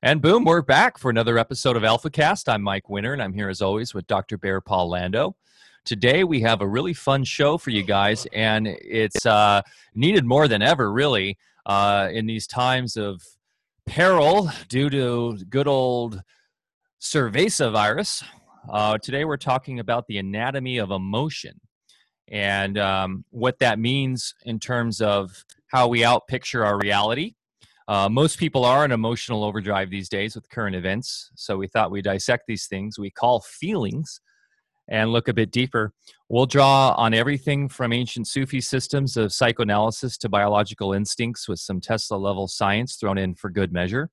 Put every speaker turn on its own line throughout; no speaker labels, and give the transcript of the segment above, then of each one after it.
And boom, we're back for another episode of AlphaCast. I'm Mike Winter, and I'm here as always with Dr. Bear Paul Lando. Today we have a really fun show for you guys, and it's uh, needed more than ever, really, uh, in these times of peril due to good old cerveza virus. Uh, today we're talking about the anatomy of emotion and um, what that means in terms of how we outpicture our reality uh, most people are in emotional overdrive these days with current events. So we thought we'd dissect these things we call feelings and look a bit deeper. We'll draw on everything from ancient Sufi systems of psychoanalysis to biological instincts with some Tesla level science thrown in for good measure.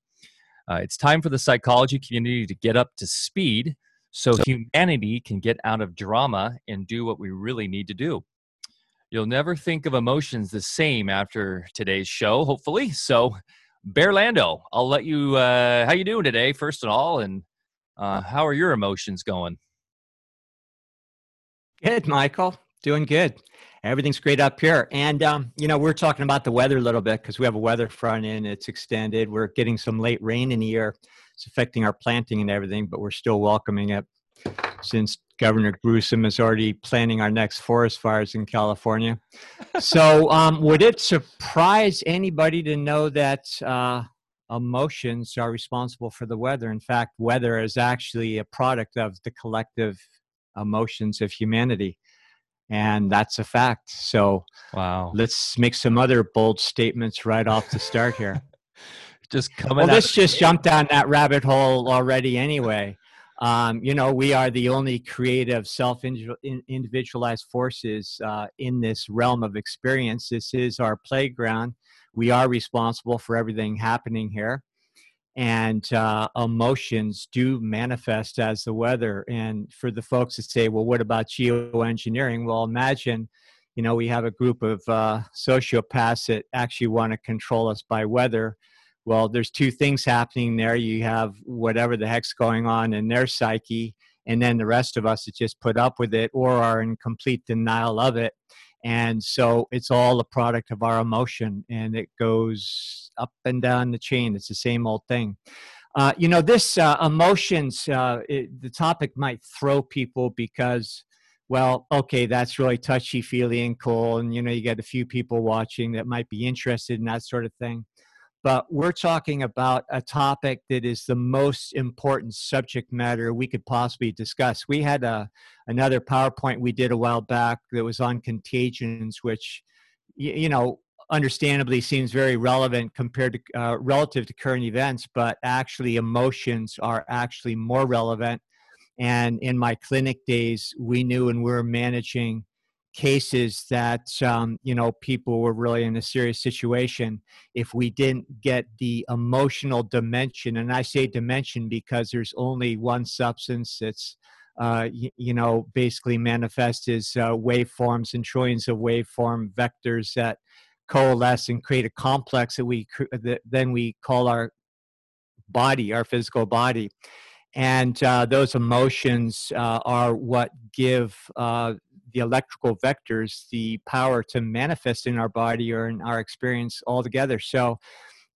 Uh, it's time for the psychology community to get up to speed so humanity can get out of drama and do what we really need to do. You'll never think of emotions the same after today's show, hopefully. So Bearlando, I'll let you. Uh, how you doing today, first of all, and uh, how are your emotions going?
Good, Michael. Doing good. Everything's great up here. And, um, you know, we're talking about the weather a little bit because we have a weather front in. It's extended. We're getting some late rain in the year. It's affecting our planting and everything, but we're still welcoming it since Governor Gruesome is already planning our next forest fires in California. so, um, would it surprise anybody to know that uh, emotions are responsible for the weather? In fact, weather is actually a product of the collective emotions of humanity. And that's a fact. So, wow. Let's make some other bold statements right off the start here.
just coming.
Well, let's just jump down that rabbit hole already, anyway. Um, you know, we are the only creative, self individualized forces uh, in this realm of experience. This is our playground. We are responsible for everything happening here. And uh, emotions do manifest as the weather. And for the folks that say, well, what about geoengineering? Well, imagine, you know, we have a group of uh, sociopaths that actually want to control us by weather well there's two things happening there. You have whatever the heck's going on in their psyche and then the rest of us just put up with it or are in complete denial of it. And so it's all a product of our emotion and it goes up and down the chain. It's the same old thing. Uh, you know this uh, emotions uh, it, the topic might throw people because well okay that's really touchy feely and cool and you know you get a few people watching that might be interested in that sort of thing but we're talking about a topic that is the most important subject matter we could possibly discuss. We had a, another PowerPoint we did a while back that was on contagions, which, you know, understandably seems very relevant compared to uh, relative to current events, but actually emotions are actually more relevant. And in my clinic days, we knew and we were managing cases that um, you know people were really in a serious situation if we didn't get the emotional dimension and i say dimension because there's only one substance that's uh, you, you, know basically manifest as uh, waveforms and trillions of waveform vectors that coalesce and create a complex that we that then we call our body our physical body. And uh, those emotions uh, are what give uh, the electrical vectors the power to manifest in our body or in our experience altogether. So,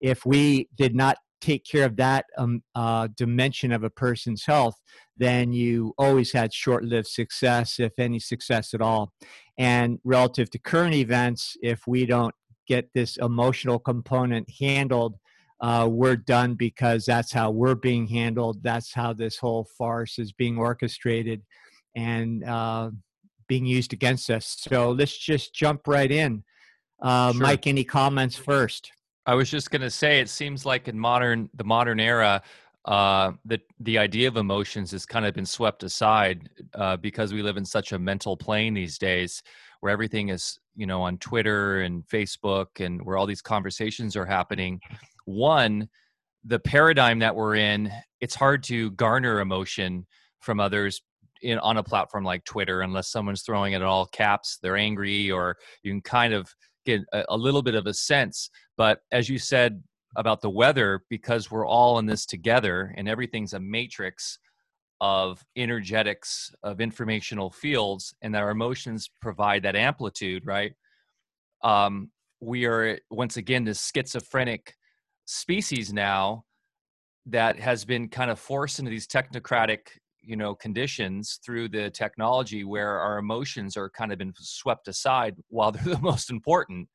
if we did not take care of that um, uh, dimension of a person's health, then you always had short lived success, if any success at all. And relative to current events, if we don't get this emotional component handled, uh, we're done because that's how we're being handled. That's how this whole farce is being orchestrated. And uh, being used against us. So let's just jump right in. Uh, sure. Mike, any comments first?
I was just going to say, it seems like in modern the modern era, uh, the the idea of emotions has kind of been swept aside uh, because we live in such a mental plane these days, where everything is you know on Twitter and Facebook, and where all these conversations are happening. One, the paradigm that we're in, it's hard to garner emotion from others in on a platform like Twitter unless someone's throwing it in all caps, they're angry, or you can kind of get a, a little bit of a sense. But as you said about the weather, because we're all in this together and everything's a matrix of energetics of informational fields and our emotions provide that amplitude right um, we are once again this schizophrenic species now that has been kind of forced into these technocratic you know conditions through the technology where our emotions are kind of been swept aside while they're the most important.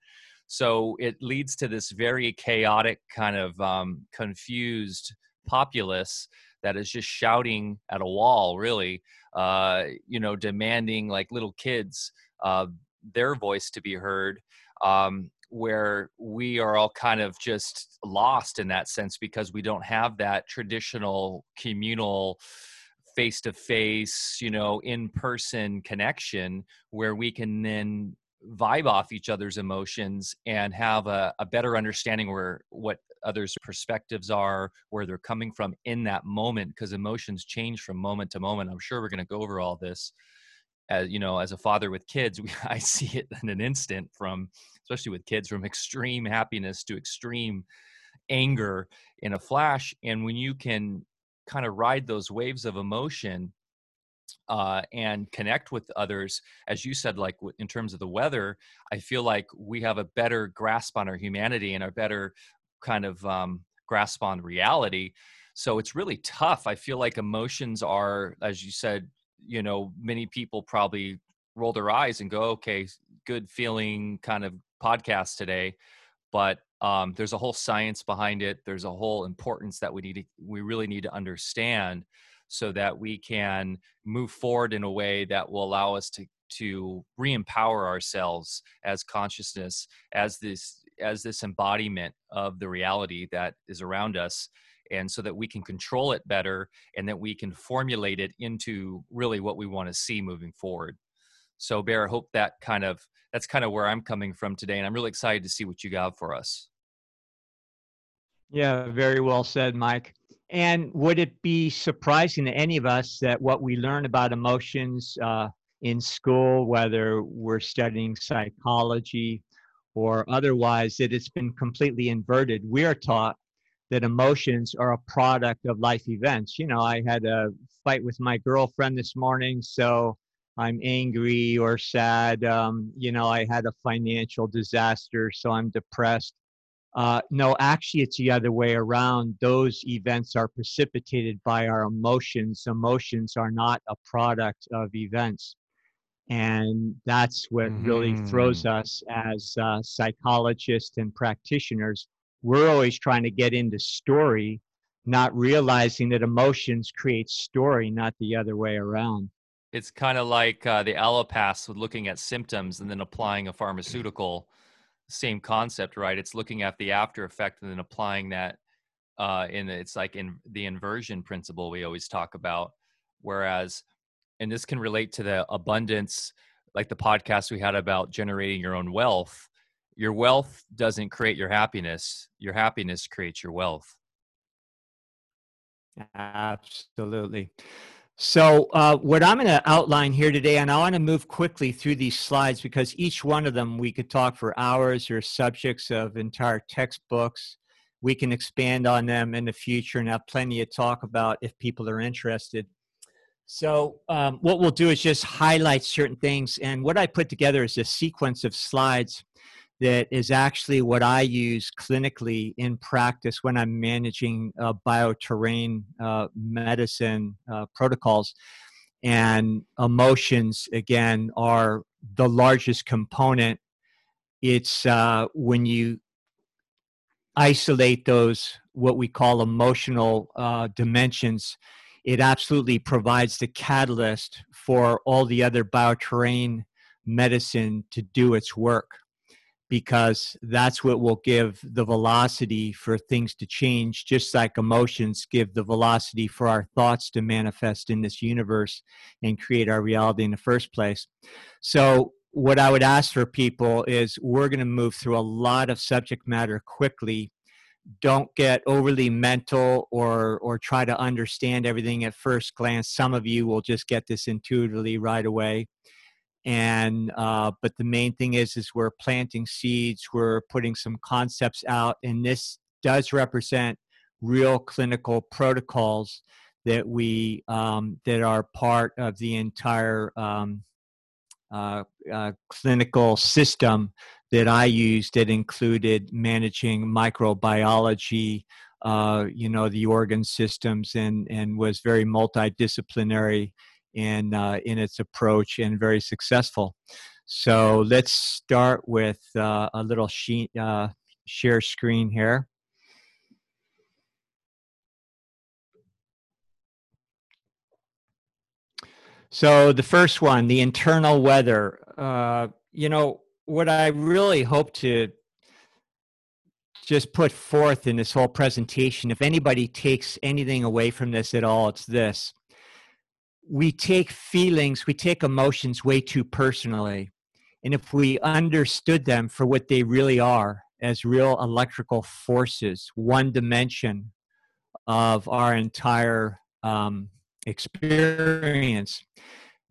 So it leads to this very chaotic kind of um, confused populace that is just shouting at a wall really uh, you know demanding like little kids uh, their voice to be heard um, where we are all kind of just lost in that sense because we don't have that traditional communal face to face you know in person connection where we can then vibe off each other's emotions and have a, a better understanding where what others perspectives are where they're coming from in that moment because emotions change from moment to moment. I'm sure we're going to go over all this as you know as a father with kids we, i see it in an instant from especially with kids from extreme happiness to extreme anger in a flash. And when you can kind of ride those waves of emotion uh, and connect with others as you said like in terms of the weather i feel like we have a better grasp on our humanity and a better kind of um, grasp on reality. So it's really tough. I feel like emotions are as you said you know many people probably roll their eyes and go okay good feeling kind of podcast today but um, there's a whole science behind it there's a whole importance that we need to we really need to understand so that we can move forward in a way that will allow us to to re-empower ourselves as consciousness as this as this embodiment of the reality that is around us and so that we can control it better and that we can formulate it into really what we want to see moving forward. So bear i hope that kind of that's kind of where i'm coming from today and i'm really excited to see what you got for us
yeah very well said mike and would it be surprising to any of us that what we learn about emotions uh, in school, whether we're studying psychology or otherwise, that it's been completely inverted? We are taught that emotions are a product of life events. You know, I had a fight with my girlfriend this morning, so I'm angry or sad. Um, you know, I had a financial disaster, so I'm depressed. Uh, no, actually, it's the other way around. Those events are precipitated by our emotions. Emotions are not a product of events. And that's what mm-hmm. really throws mm-hmm. us as uh, psychologists and practitioners. We're always trying to get into story, not realizing that emotions create story, not the other way around.
It's kind of like uh, the allopaths with looking at symptoms and then applying a pharmaceutical same concept, right? It's looking at the after effect and then applying that uh, in it's like in the inversion principle we always talk about. Whereas, and this can relate to the abundance, like the podcast we had about generating your own wealth. Your wealth doesn't create your happiness. Your happiness creates your wealth.
Absolutely. So, uh, what I'm going to outline here today, and I want to move quickly through these slides because each one of them we could talk for hours or subjects of entire textbooks. We can expand on them in the future and have plenty to talk about if people are interested. So, um, what we'll do is just highlight certain things. And what I put together is a sequence of slides that is actually what I use clinically in practice when I'm managing uh, bioterrain uh, medicine uh, protocols. And emotions, again, are the largest component. It's uh, when you isolate those, what we call emotional uh, dimensions, it absolutely provides the catalyst for all the other bioterrain medicine to do its work because that's what will give the velocity for things to change, just like emotions give the velocity for our thoughts to manifest in this universe and create our reality in the first place. So, what I would ask for people is we're going to move through a lot of subject matter quickly. Don't get overly mental or or try to understand everything at first glance. Some of you will just get this intuitively right away and uh, but the main thing is is we're planting seeds we're putting some concepts out and this does represent real clinical protocols that we um, that are part of the entire um, uh, uh, clinical system that I used that included managing microbiology uh, you know, the organ systems and, and was very multidisciplinary in, uh, in its approach and very successful. So let's start with uh, a little sheet, uh, share screen here. So the first one, the internal weather. Uh, you know, what I really hope to just put forth in this whole presentation, if anybody takes anything away from this at all, it's this. We take feelings, we take emotions way too personally. And if we understood them for what they really are, as real electrical forces, one dimension of our entire um, experience,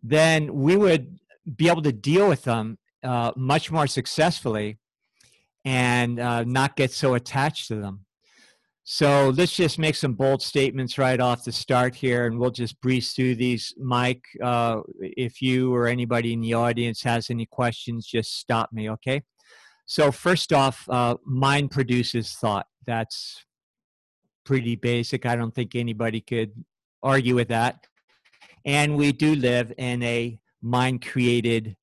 then we would be able to deal with them uh, much more successfully and uh, not get so attached to them. So let's just make some bold statements right off the start here, and we'll just breeze through these. Mike, uh, if you or anybody in the audience has any questions, just stop me, okay? So first off, uh, mind produces thought. That's pretty basic. I don't think anybody could argue with that. And we do live in a mind created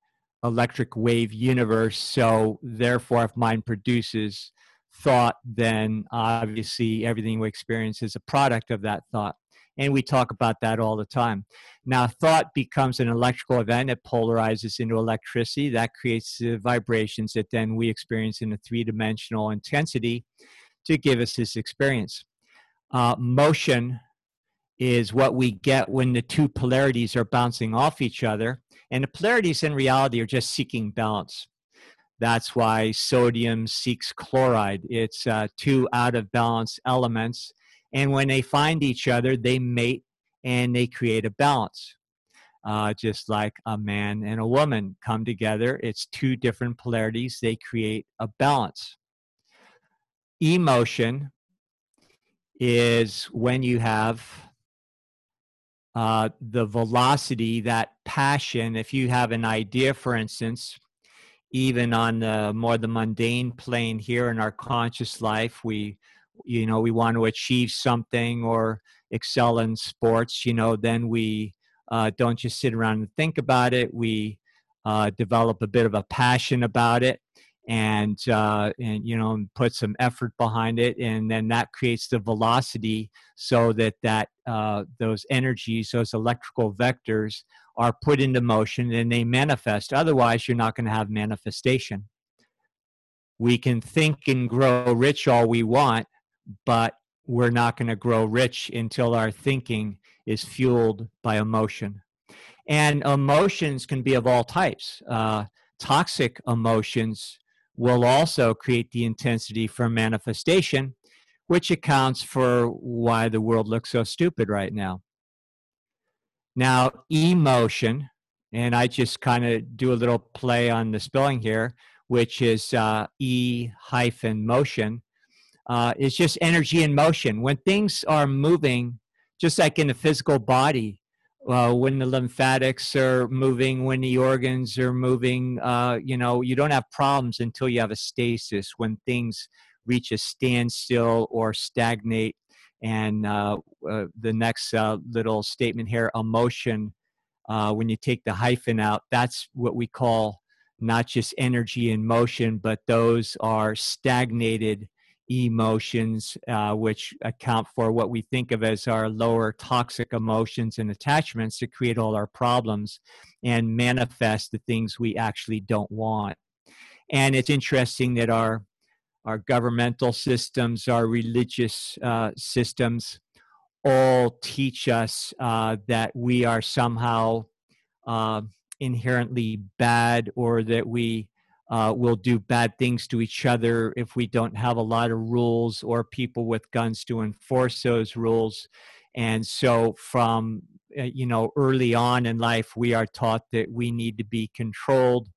electric wave universe. So, therefore, if mind produces thought, then obviously everything we experience is a product of that thought. And we talk about that all the time. Now, thought becomes an electrical event. It polarizes into electricity. That creates the vibrations that then we experience in a three dimensional intensity to give us this experience. Uh, motion is what we get when the two polarities are bouncing off each other. And the polarities in reality are just seeking balance. That's why sodium seeks chloride. It's uh, two out of balance elements. And when they find each other, they mate and they create a balance. Uh, just like a man and a woman come together, it's two different polarities, they create a balance. Emotion is when you have uh, the velocity, that passion. If you have an idea, for instance, even on the more the mundane plane here in our conscious life, we, you know, we want to achieve something or excel in sports. You know, then we uh, don't just sit around and think about it. We uh, develop a bit of a passion about it and uh, and you know put some effort behind it and then that creates the velocity so that that uh, those energies those electrical vectors are put into motion and they manifest. Otherwise you're not going to have manifestation. We can think and grow rich all we want but we're not going to grow rich until our thinking is fueled by emotion. And emotions can be of all types uh, toxic emotions will also create the intensity for manifestation, which accounts for why the world looks so stupid right now. Now, emotion, and I just kind of do a little play on the spelling here, which is uh, E hyphen motion, uh, is just energy in motion. When things are moving, just like in the physical body, uh, when the lymphatics are moving, when the organs are moving, uh, you know, you don't have problems until you have a stasis, when things reach a standstill or stagnate. And uh, uh the next uh, little statement here, emotion, uh, when you take the hyphen out, that's what we call not just energy in motion, but those are stagnated emotions, uh, which account for what we think of as our lower toxic emotions and attachments to create all our problems and manifest the things we actually don't want. And it's interesting that our our governmental systems, our religious uh, systems, all teach us uh, that we are somehow uh, inherently bad or that we uh, will do bad things to each other if we don't have a lot of rules or people with guns to enforce those rules. And so, from uh, you know early on in life, we are taught that we need to be controlled,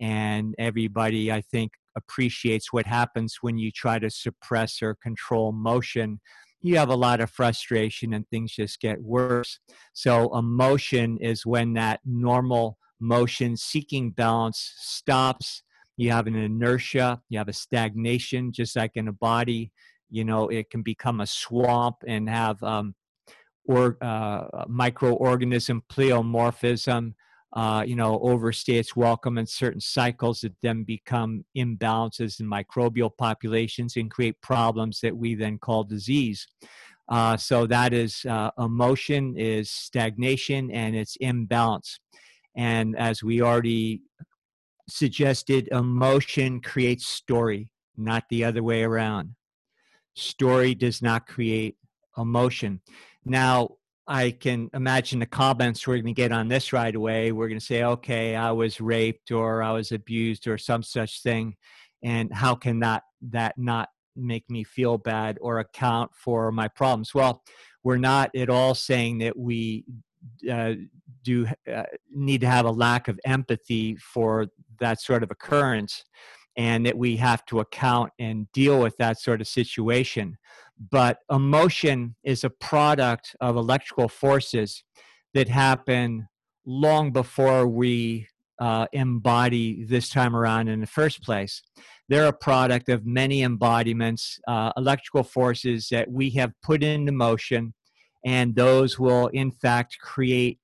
and everybody, I think, appreciates what happens when you try to suppress or control motion you have a lot of frustration and things just get worse. So, emotion is when that normal motion seeking balance stops you have an inertia, you have a stagnation, just like in a body. you know it can become a swamp and have um, or uh, microorganism pleomorphism uh, you know, overstay its welcome in certain cycles that then become imbalances in microbial populations and create problems that we then call disease. Uh, so that is uh, emotion is stagnation and it's imbalance. And as we already suggested, emotion creates story, not the other way around. Story does not create emotion. Now, I can imagine the comments we're going to get on this right away. We're going to say, okay, I was raped or I was abused or some such thing. And how can that, that not make me feel bad or account for my problems? Well, we're not at all saying that we uh, do uh, need to have a lack of empathy for that sort of occurrence and that we have to account and deal with that sort of situation but emotion is a product of electrical forces that happen long before we uh, embody this time around in the first place. They're a product of many embodiments, uh, electrical forces that we have put into motion, and those will, in fact, create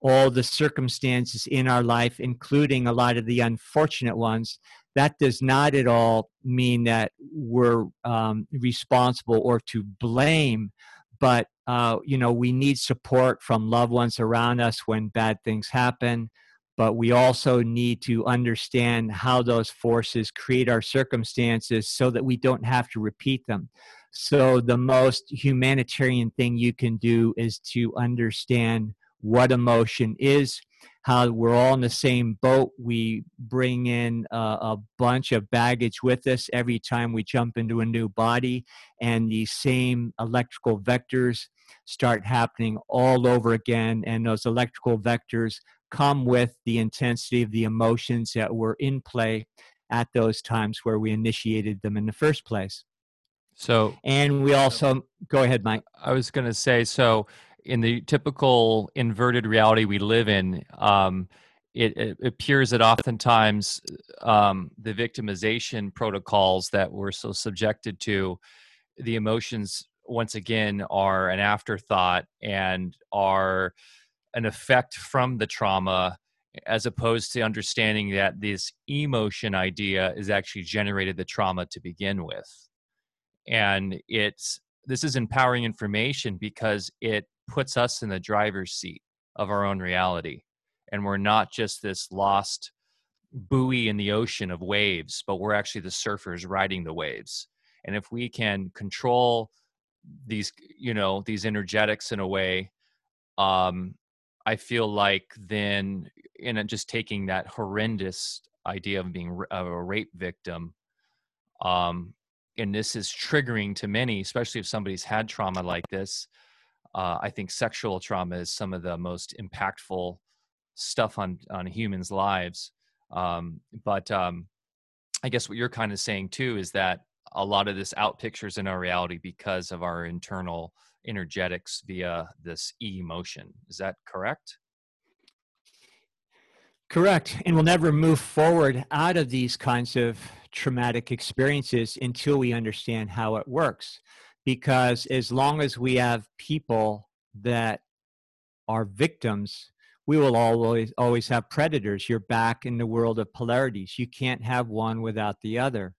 all the circumstances in our life, including a lot of the unfortunate ones. That does not at all mean that we're um, responsible or to blame but uh, you know we need support from loved ones around us when bad things happen but we also need to understand how those forces create our circumstances so that we don't have to repeat them so the most humanitarian thing you can do is to understand what emotion is how we're all in the same boat. We bring in a, a, bunch of baggage with us every time we jump into a new body, and the same electrical vectors start happening all over again. And those electrical vectors come with the intensity of the emotions that were in play at those times where we initiated them in the first place.
So,
and we also go ahead, Mike.
I was going to say so in the typical inverted reality we live in, um, it, it, appears that oftentimes um, the victimization protocols that we're so subjected to, the emotions once again are an afterthought and are an effect from the trauma as opposed to understanding that this emotion idea is actually generated the trauma to begin with and it's this is empowering information because it puts us in the driver's seat of our own reality. And we're not just this lost buoy in the ocean of waves, but we're actually the surfers riding the waves. And if we can control these, you know, these energetics in a way, um, I feel like then in just taking that horrendous idea of being a rape victim, um, and this is triggering to many, especially if somebody's had trauma like this, uh, I think sexual trauma is some of the most impactful stuff on on humans' lives. Um, but um, I guess what you're kind of saying too is that a lot of this out pictures in our reality because of our internal energetics via this emotion. Is that correct?
Correct. And we'll never move forward out of these kinds of traumatic experiences until we understand how it works because as long as we have people that are victims we will always always have predators you're back in the world of polarities you can't have one without the other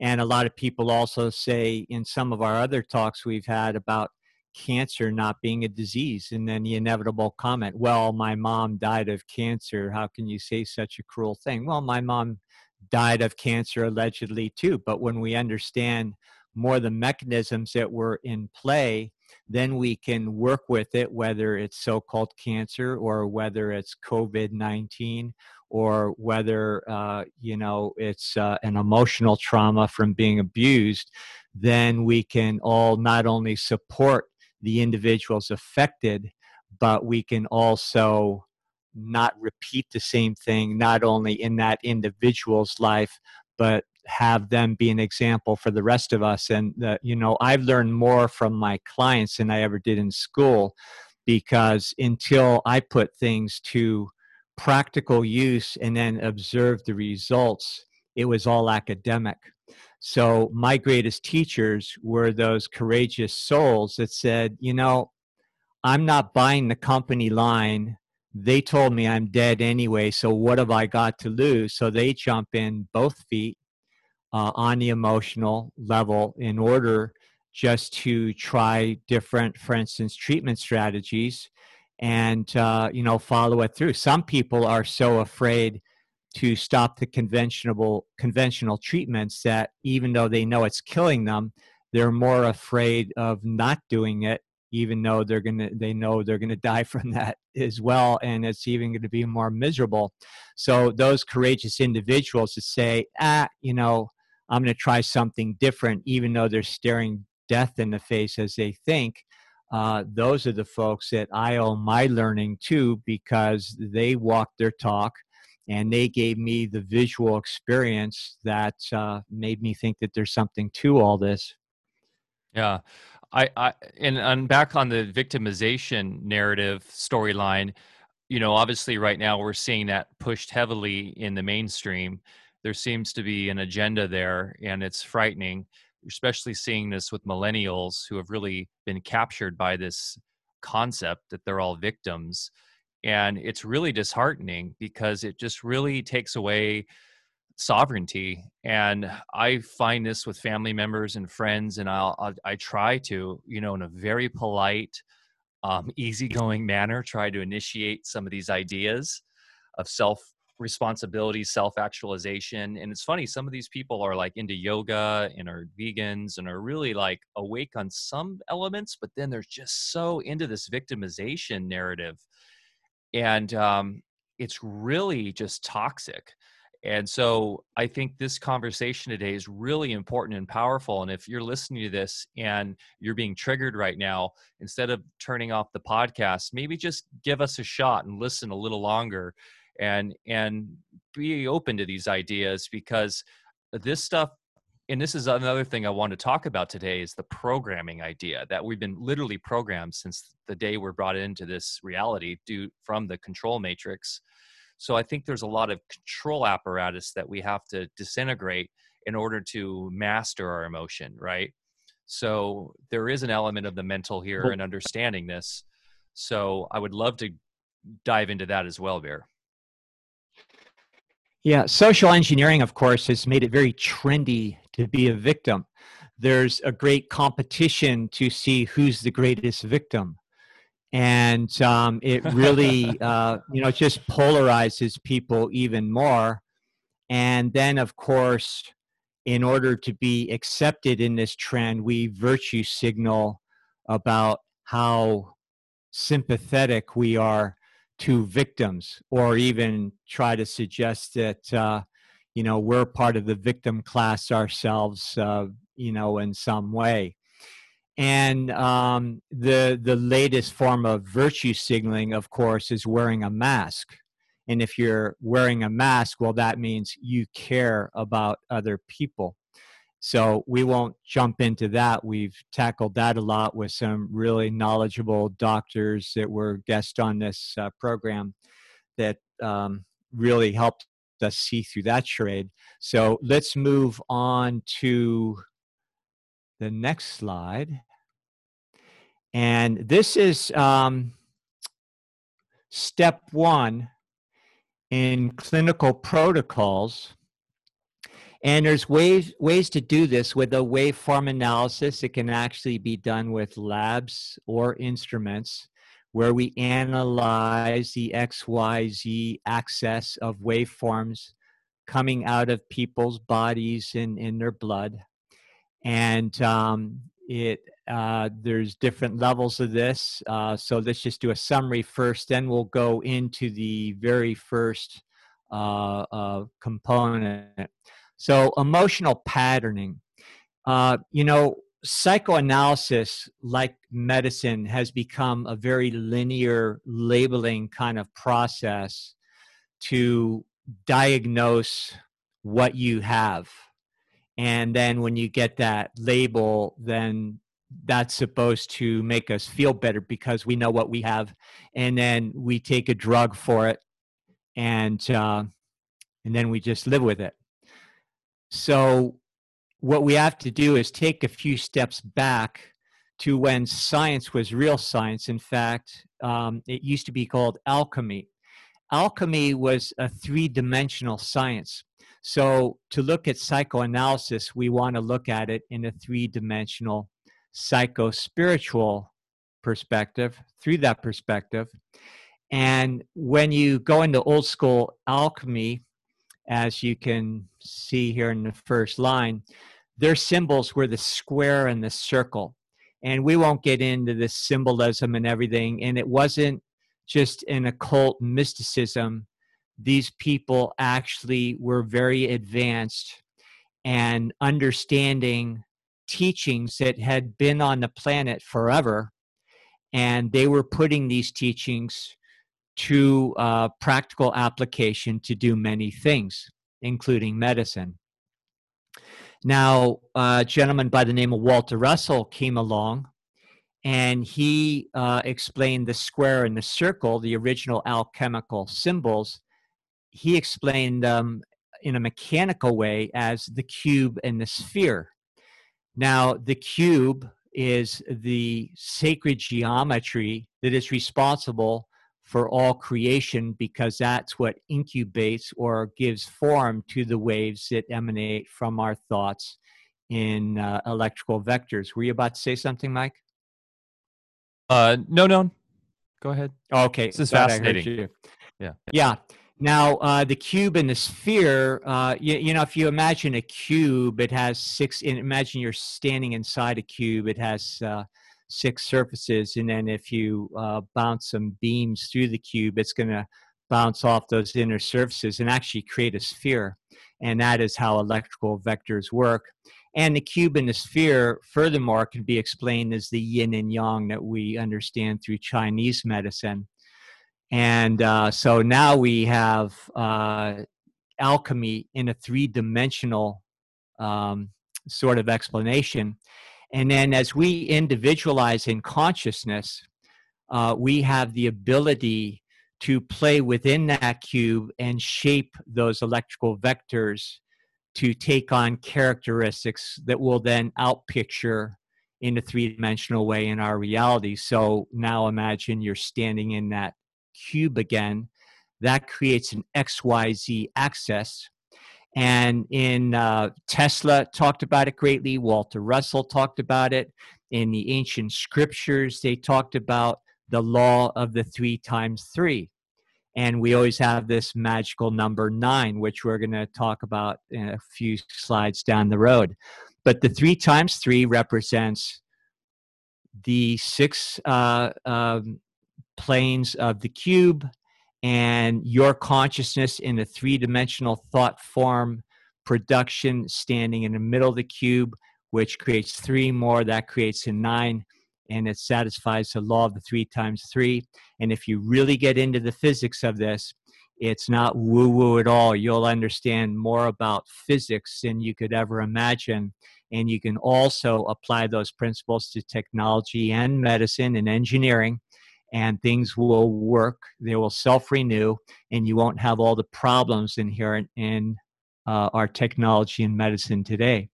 and a lot of people also say in some of our other talks we've had about cancer not being a disease and then the inevitable comment well my mom died of cancer. How can you say such a cruel thing? Well my mom died of cancer allegedly too but when we understand more the mechanisms that were in play, then we can work with it, whether it's so called cancer or whether it's COVID 19 or whether, uh, you know, it's uh, an emotional trauma from being abused, then we can all not only support the individuals affected, but we can also not repeat the same thing, not only in that individual's life, but have them be an example for the rest of us. And, uh, you know, I've learned more from my clients than I ever did in school because until I put things to practical use and then observe the results, it was all academic. So my greatest teachers were those courageous souls that said, you know, I'm not buying the company line. They told me I'm dead anyway, so what have I got to lose? So they jump in both feet uh, on the emotional level in order just to try different, for instance, treatment strategies and uh, you know follow it through. Some people are so afraid to stop the conventional conventional treatments that even though they know it's killing them they're more afraid of not doing it even though they're gonna they know they're gonna die from that as well and it's even going to be more miserable. So those courageous individuals to say ah you know i'm going to try something different even though they're staring death in the face as they think uh, those are the folks that i owe my learning to because they walk their talk and they gave me the visual experience that uh, made me think that there's something to all this.
Yeah, I, I and, and back on the victimization narrative storyline, you know, obviously right now we're seeing that pushed heavily in the mainstream. There seems to be an agenda there, and it's frightening. Especially seeing this with millennials who have really been captured by this concept that they're all victims and it's really disheartening because it just really takes away sovereignty and i find this with family members and friends and i'll, I'll i try to you know in a very polite um, easygoing manner try to initiate some of these ideas of self responsibility self actualization and it's funny some of these people are like into yoga and are vegans and are really like awake on some elements but then they're just so into this victimization narrative and um, it's really just toxic and so I think this conversation today is really important and powerful. And if you're listening to this and you're being triggered right now, instead of turning off the podcast, maybe just give us a shot and listen a little longer and and be open to these ideas because this stuff and this is another thing I want to talk about today is the programming idea that we've been literally programmed since the day we're brought into this reality due from the control matrix. So I think there's a lot of control apparatus that we have to disintegrate in order to master our emotion, right? So there is an element of the mental here and understanding this. So I would love to dive into that as well, Bear.
Yeah, social engineering, of course, has made it very trendy to be a victim. There's a great competition to see who's the greatest victim. And um, it really, uh, you know, just polarizes people even more. And then, of course, in order to be accepted in this trend, we virtue signal about how sympathetic we are to victims, or even try to suggest that uh, you know we're part of the victim class ourselves uh, you know in some way. And um, the the latest form of virtue signaling of course is wearing a mask. And if you're wearing a mask well that means you care about other people. So we won't jump into that. We've tackled that a lot with some really knowledgeable doctors that were guests on this uh, program that um, really helped us see through that charade. So let's move on to the next slide. And this is um, step one in clinical protocols. And there's ways ways to do this with a waveform analysis. It can actually be done with labs or instruments where we analyze the XYZ axis of waveforms coming out of people's bodies and in their blood. And um, it uh, there's different levels of this. Uh, so let's just do a summary first, then we'll go into the very first uh, uh component. So emotional patterning. Uh, you know, psychoanalysis, like medicine, has become a very linear labeling kind of process to diagnose what you have. And then when you get that label, then that's supposed to make us feel better because we know what we have. And then we take a drug for it and, uh, and then we just live with it. So what we have to do is take a few steps back to when science was real science. In fact, um, it used to be called alchemy. Alchemy was a three dimensional science. So, to look at psychoanalysis, we want to look at it in a three dimensional psycho spiritual perspective, through that perspective. And when you go into old school alchemy, as you can see here in the first line, their symbols were the square and the circle. And we won't get into the symbolism and everything. And it wasn't just an occult mysticism. These people actually were very advanced and understanding teachings that had been on the planet forever. And they were putting these teachings to uh, practical application to do many things, including medicine. Now, a gentleman by the name of Walter Russell came along and he uh, explained the square and the circle, the original alchemical symbols. He explained them in a mechanical way as the cube and the sphere. Now, the cube is the sacred geometry that is responsible for all creation because that's what incubates or gives form to the waves that emanate from our thoughts in uh, electrical vectors. Were you about to say something, Mike?
Uh, no, no. Go ahead.
Okay,
this is fascinating.
Yeah, yeah. Now, uh, the cube and the sphere, uh, you, you, know, if you imagine a cube, it has six. Imagine you're standing inside a cube. It has uh, six surfaces, and then if you uh, bounce some beams through the cube, it's going to bounce off those inner surfaces and actually create a sphere. And that is how electrical vectors work. And the cube and the sphere, furthermore, can be explained as the yin and yang that we understand through Chinese medicine. And uh, so now we have uh, alchemy in a three dimensional um, sort of explanation. And then as we individualize in consciousness, uh, we have the ability to play within that cube and shape those electrical vectors to take on characteristics that will then outpicture in a three dimensional way in our reality. So now imagine you're standing in that cube again. That creates an XYZ axis and in uh, Tesla talked about it greatly. Walter Russell talked about it. In the ancient scriptures, they talked about the law of the three times three. And we always have this magical number nine, which we're going to talk about in a few slides down the road. But the three times three represents the six uh, um, planes of the cube and your consciousness in a three dimensional thought form production standing in the middle of the cube, which creates three more, that creates a nine, and it satisfies the law of the three times three. And if you really get into the physics of this, it's not woo woo at all. You'll understand more about physics than you could ever imagine. And you can also apply those principles to technology and medicine and engineering and things will work. They will self renew, and you won't have all the problems inherent in uh, our technology and medicine today.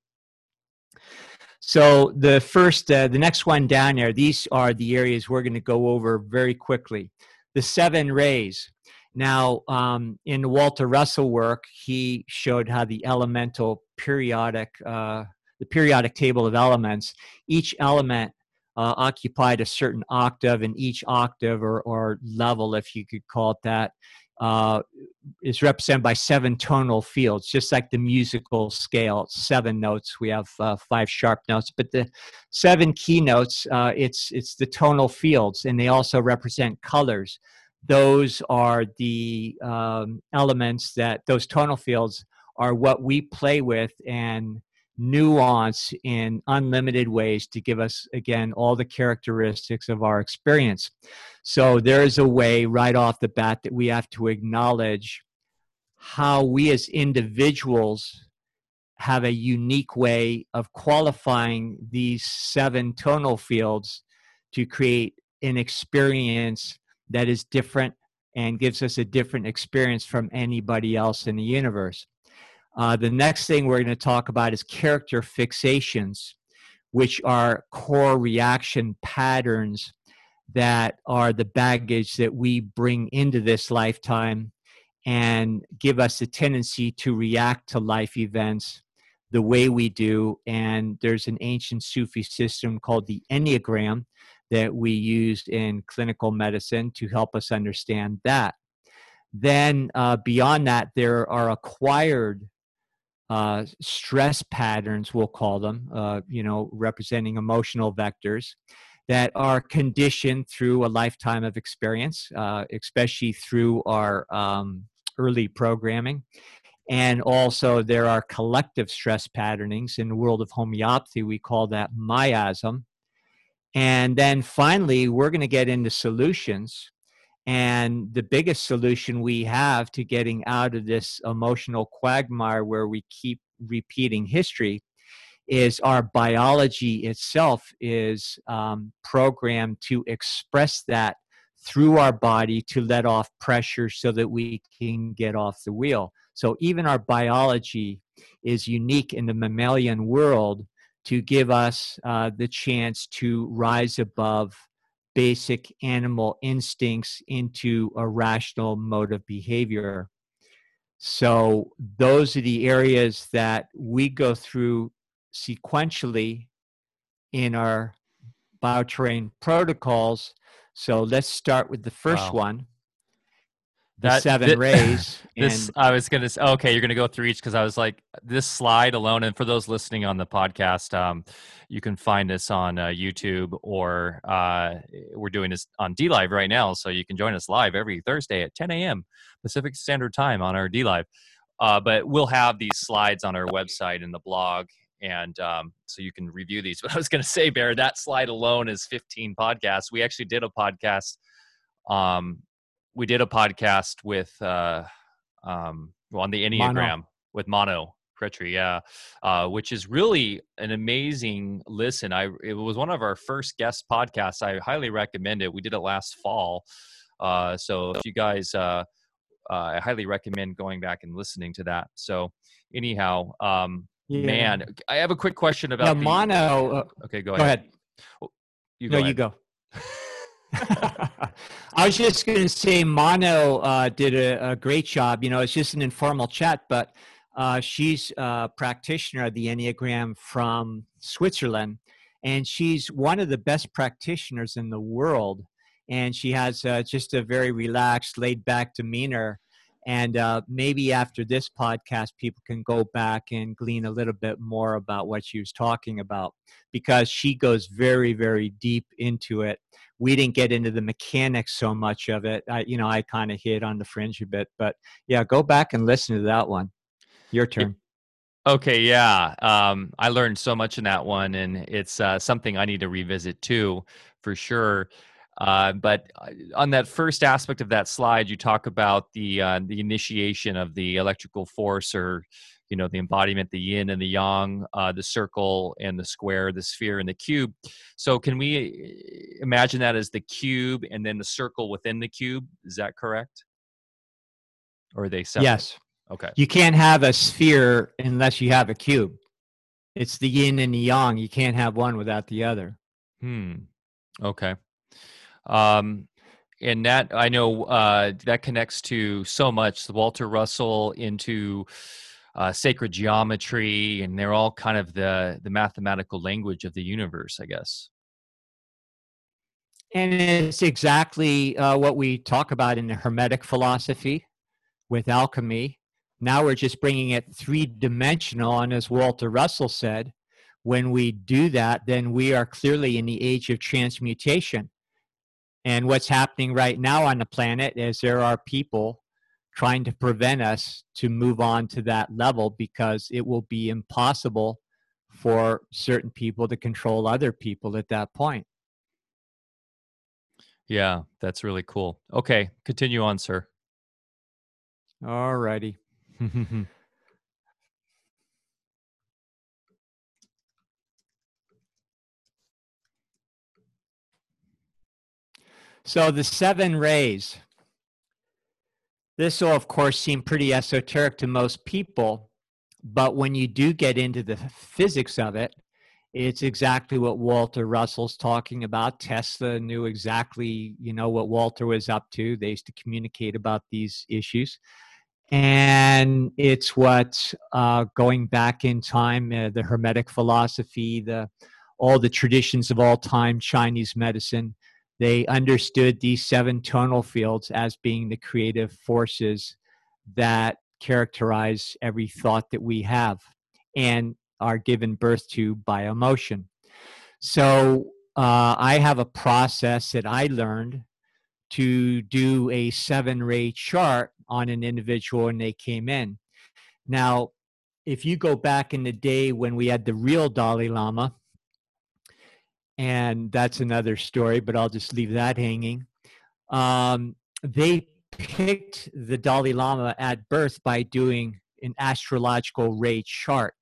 So the first, uh, the next one down there, these are the areas we're going to go over very quickly. The seven rays. Now, um, in Walter Russell work, he showed how the elemental periodic, uh, the periodic table of elements, each element uh, occupied a certain octave, and each octave or, or level, if you could call it that, uh, is represented by seven tonal fields, just like the musical scale. Seven notes. We have uh, five sharp notes, but the seven keynotes, uh, it's it's the tonal fields, and they also represent colors. Those are the um, elements that those tonal fields are what we play with and nuance in unlimited ways to give us, again, all the characteristics of our experience. So there's a way right off the bat that we have to acknowledge how we as individuals have a unique way of qualifying these seven tonal fields to create an experience that is different and gives us a different experience from anybody else in the universe. Uh, the next thing we're going to talk about is character fixations, which are core reaction patterns that are the baggage that we bring into this lifetime and give us a tendency to react to life events the way we do. And there's an ancient Sufi system called the Enneagram that we used in clinical medicine to help us understand that. Then, uh, beyond that, there are acquired uh, stress patterns, we'll call them, uh, you know, representing emotional vectors that are conditioned through a lifetime of experience, uh, especially through our um, early programming. And also, there are collective stress patternings. In the world of homeopathy, we call that miasm. And then finally, we're going to get into solutions. And the biggest solution we have to getting out of this emotional quagmire where we keep repeating history is our biology itself is um, programmed to express that through our body to let off pressure so that we can get off the wheel. So even our biology is unique in the mammalian world to give us uh, the chance to rise above basic animal instincts into a rational mode of behavior. So, those are the areas that we go through sequentially in our bioterrain protocols. So, let's start with the first wow. one that seven th- rays.
this
and,
I was gonna say, okay, you're gonna go through each because I was like, this slide alone, and for those listening on the podcast, um, you can find this on uh, YouTube or uh, we're doing this on DLive right now, so you can join us live every Thursday at 10 a.m. Pacific Standard Time on our DLive. Uh, but we'll have these slides on our website and the blog, and um, so you can review these. But I was going to say, Bear, that slide alone is 15 podcasts. We actually did a podcast um, we did a podcast with uh, um, on the Enneagram Mono. with Mono Kretry, yeah, uh, which is really an amazing listen. I it was one of our first guest podcasts. I highly recommend it. We did it last fall, uh, so if you guys, uh, uh I highly recommend going back and listening to that. So anyhow, um, yeah. man, I have a quick question about
the, the Mono. Uh,
okay, go,
go
ahead.
ahead.
You go
no,
ahead.
you go. I was just going to say, Mono uh, did a, a, great job. You know, it's just an informal chat, but uh, she's a practitioner of the Enneagram from Switzerland, and she's one of the best practitioners in the world. And she has uh, just a very relaxed, laid back demeanor and uh, maybe after this podcast, people can go back and glean a little bit more about what she was talking about because she goes very, very deep into it. We didn't get into the mechanics so much of it. I, you know, I kind of hit on the fringe a bit, but yeah, go back and listen to that one. Your turn.
Okay, yeah. Um, I learned so much in that one, and it's uh, something I need to revisit too, for sure. Uh, but uh, on that first aspect of that slide, you talk about the uh, the initiation of the electrical force, or you know, the embodiment, the yin and the yang, uh, the circle and the square, the sphere and the cube. So, can we uh, imagine that as the cube and then the circle within the cube? Is that correct? Or are they separate?
Yes.
Okay.
You can't have a sphere unless you have a cube. It's the yin and the yang. You can't have one without the other.
Hmm. Okay. Um, and that I know uh, that connects to so much. Walter Russell into uh, sacred geometry, and they're all kind of the the mathematical language of the universe, I guess.
And it's exactly uh, what we talk about in the Hermetic philosophy with alchemy. Now we're just bringing it three dimensional, and as Walter Russell said, when we do that, then we are clearly in the age of transmutation and what's happening right now on the planet is there are people trying to prevent us to move on to that level because it will be impossible for certain people to control other people at that point.
Yeah, that's really cool. Okay, continue on, sir.
All righty. So the seven rays. This will, of course, seem pretty esoteric to most people, But when you do get into the physics of it, it's exactly what Walter Russell's talking about. Tesla knew exactly, you know, what Walter was up to. They used to communicate about these issues. And it's what, uh, going back in time, uh, the Hermetic philosophy, the all the traditions of all time, Chinese medicine, they understood these seven tonal fields as being the creative forces that characterize every thought that we have and are given birth to by emotion. So uh, I have a process that I learned to do a seven ray chart on an individual when they came in. Now, if you go back in the day when we had the real Dalai Lama, and that's another story, but I'll just leave that hanging. Um, they picked the Dalai Lama at birth by doing an astrological ray chart.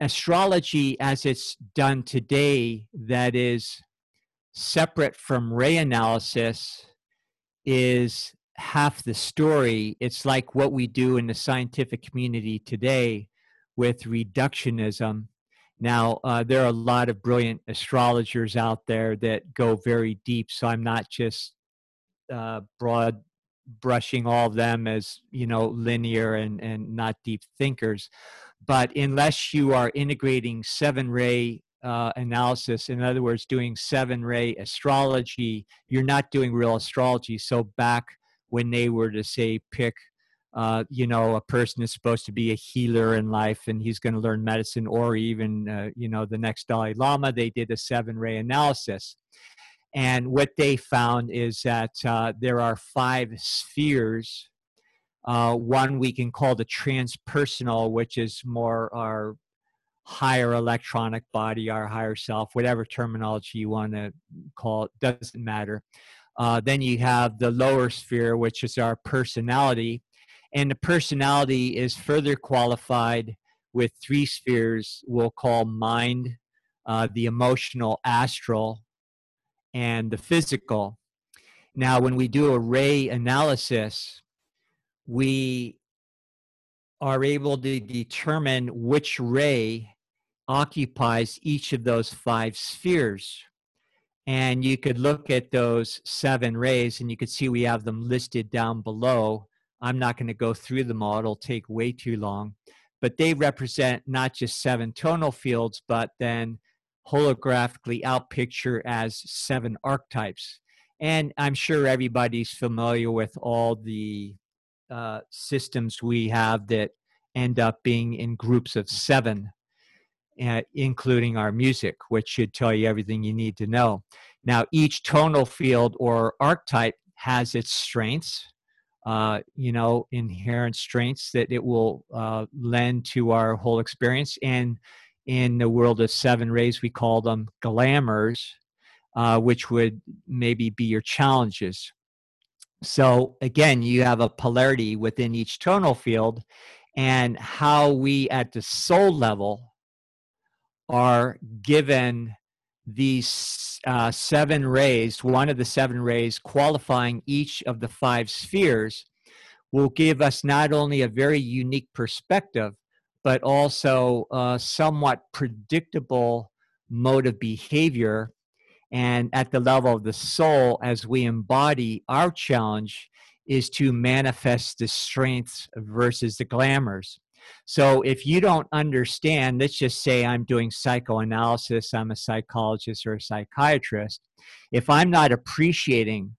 Astrology, as it's done today, that is separate from ray analysis, is half the story. It's like what we do in the scientific community today with reductionism. Now, uh, there are a lot of brilliant astrologers out there that go very deep, so I'm not just uh, broad brushing all of them as you know linear and and not deep thinkers. But unless you are integrating seven ray uh, analysis in other words doing seven ray astrology you're not doing real astrology. So back when they were to say pick uh, you know a person is supposed to be a healer in life and he's going to learn medicine or even uh, you know the next dalai lama they did a seven ray analysis and what they found is that uh, there are five spheres. Uh, one we can call the transpersonal, which is more our higher electronic body, our higher self, whatever terminology you want to call it, doesn't matter. Uh, then you have the lower sphere, which is our personality. And the personality is further qualified with three spheres we'll call mind, uh, the emotional astral, and the physical. Now, when we do a ray analysis, we are able to determine which ray occupies each of those five spheres. And you could look at those seven rays and you could see we have them listed down below. I'm not going to go through all, it'll take way too long. But they represent not just seven tonal fields, but then holographically outpicture as seven archetypes. And I'm sure everybody's familiar with all the uh, systems we have that end up being in groups of seven, uh, including our music, which should tell you everything you need to know. Now, each tonal field or archetype has its strengths, uh, you know, inherent strengths that it will uh, lend to our whole experience. And in the world of seven rays, we call them glamours, uh, which would maybe be your challenges. So again, you have a polarity within each tonal field, and how we at the soul level are given these uh, seven rays, one of the seven rays qualifying each of the five spheres, will give us not only a very unique perspective, but also a somewhat predictable mode of behavior. And at the level of the soul, as we embody our challenge, is to manifest the strengths versus the glamours. So if you don't understand, let's just say I'm doing psychoanalysis, I'm a psychologist or a psychiatrist. If I'm not appreciating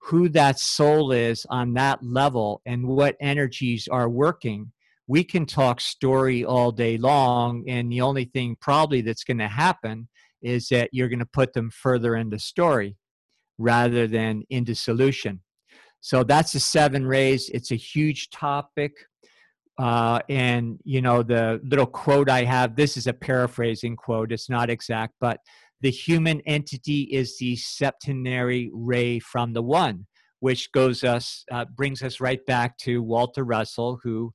who that soul is on that level and what energies are working, we can talk story all day long and the only thing probably that's going to happen is that you're going to put them further into story rather than into solution so that's the seven rays it's a huge topic uh, and you know the little quote i have this is a paraphrasing quote it's not exact but the human entity is the septenary ray from the one which goes us uh, brings us right back to walter russell who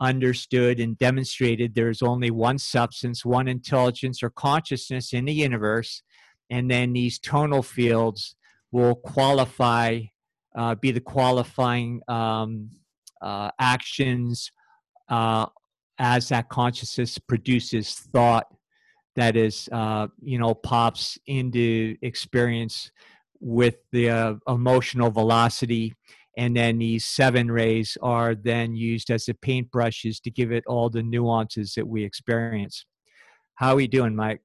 understood and demonstrated there's only one substance, one intelligence or consciousness in the universe, and then these tonal fields will qualify, uh, be the qualifying um, uh, actions uh, as that consciousness produces thought that is, uh, you know, pops into experience with the uh, emotional velocity. And then these seven rays are then used as the paintbrushes to give it all the nuances that we experience. How are we doing, Mike?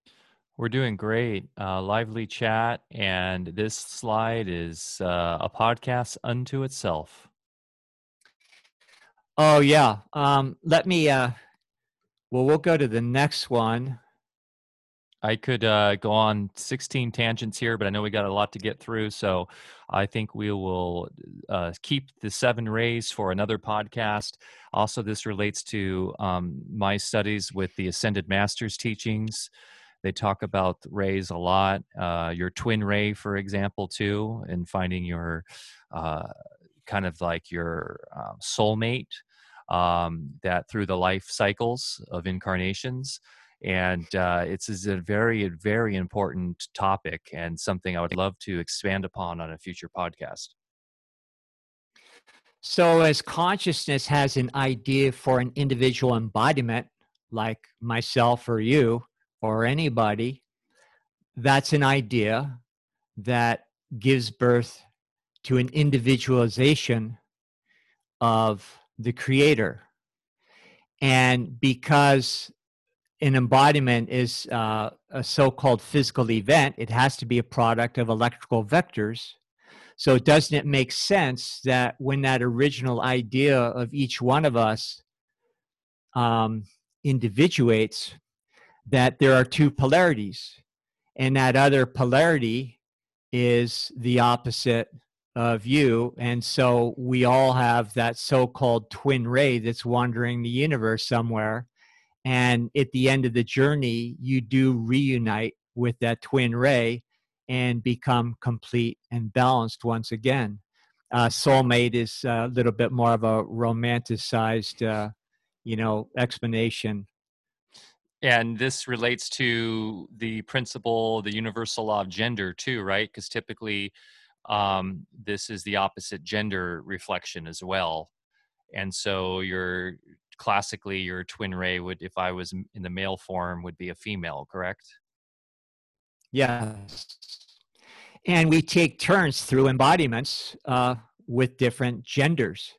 We're doing great. Uh, lively chat. And this slide is uh, a podcast unto itself.
Oh, yeah. Um, let me, uh, well, we'll go to the next one.
I could uh, go on 16 tangents here, but I know we got a lot to get through. So I think we will uh, keep the seven rays for another podcast. Also, this relates to um, my studies with the Ascended Masters teachings. They talk about rays a lot. Uh, your twin ray, for example, too, and finding your uh, kind of like your um, soulmate um, that through the life cycles of incarnations and uh, it's, it's a very very important topic and something i would love to expand upon on a future podcast.
So as consciousness has an idea for an individual embodiment like myself or you or anybody that's an idea that gives birth to an individualization of the creator. And because an embodiment is uh, a so-called physical event it has to be a product of electrical vectors. So doesn't it make sense that when that original idea of each one of us um, individuates that there are two polarities? And that other polarity is the opposite of you. And so we all have that so-called twin ray that's wandering the universe somewhere. And at the end of the journey you do reunite with that twin ray and become complete and balanced once again. Uh, soulmate is a little bit more of a romanticized uh, you know explanation.
And this relates to the principle the universal law of gender too right? Because typically um, this is the opposite gender reflection as well. And so you're classically your twin ray would if i was in the male form would be a female correct?
Yes. And we take turns through embodiments uh, with different genders.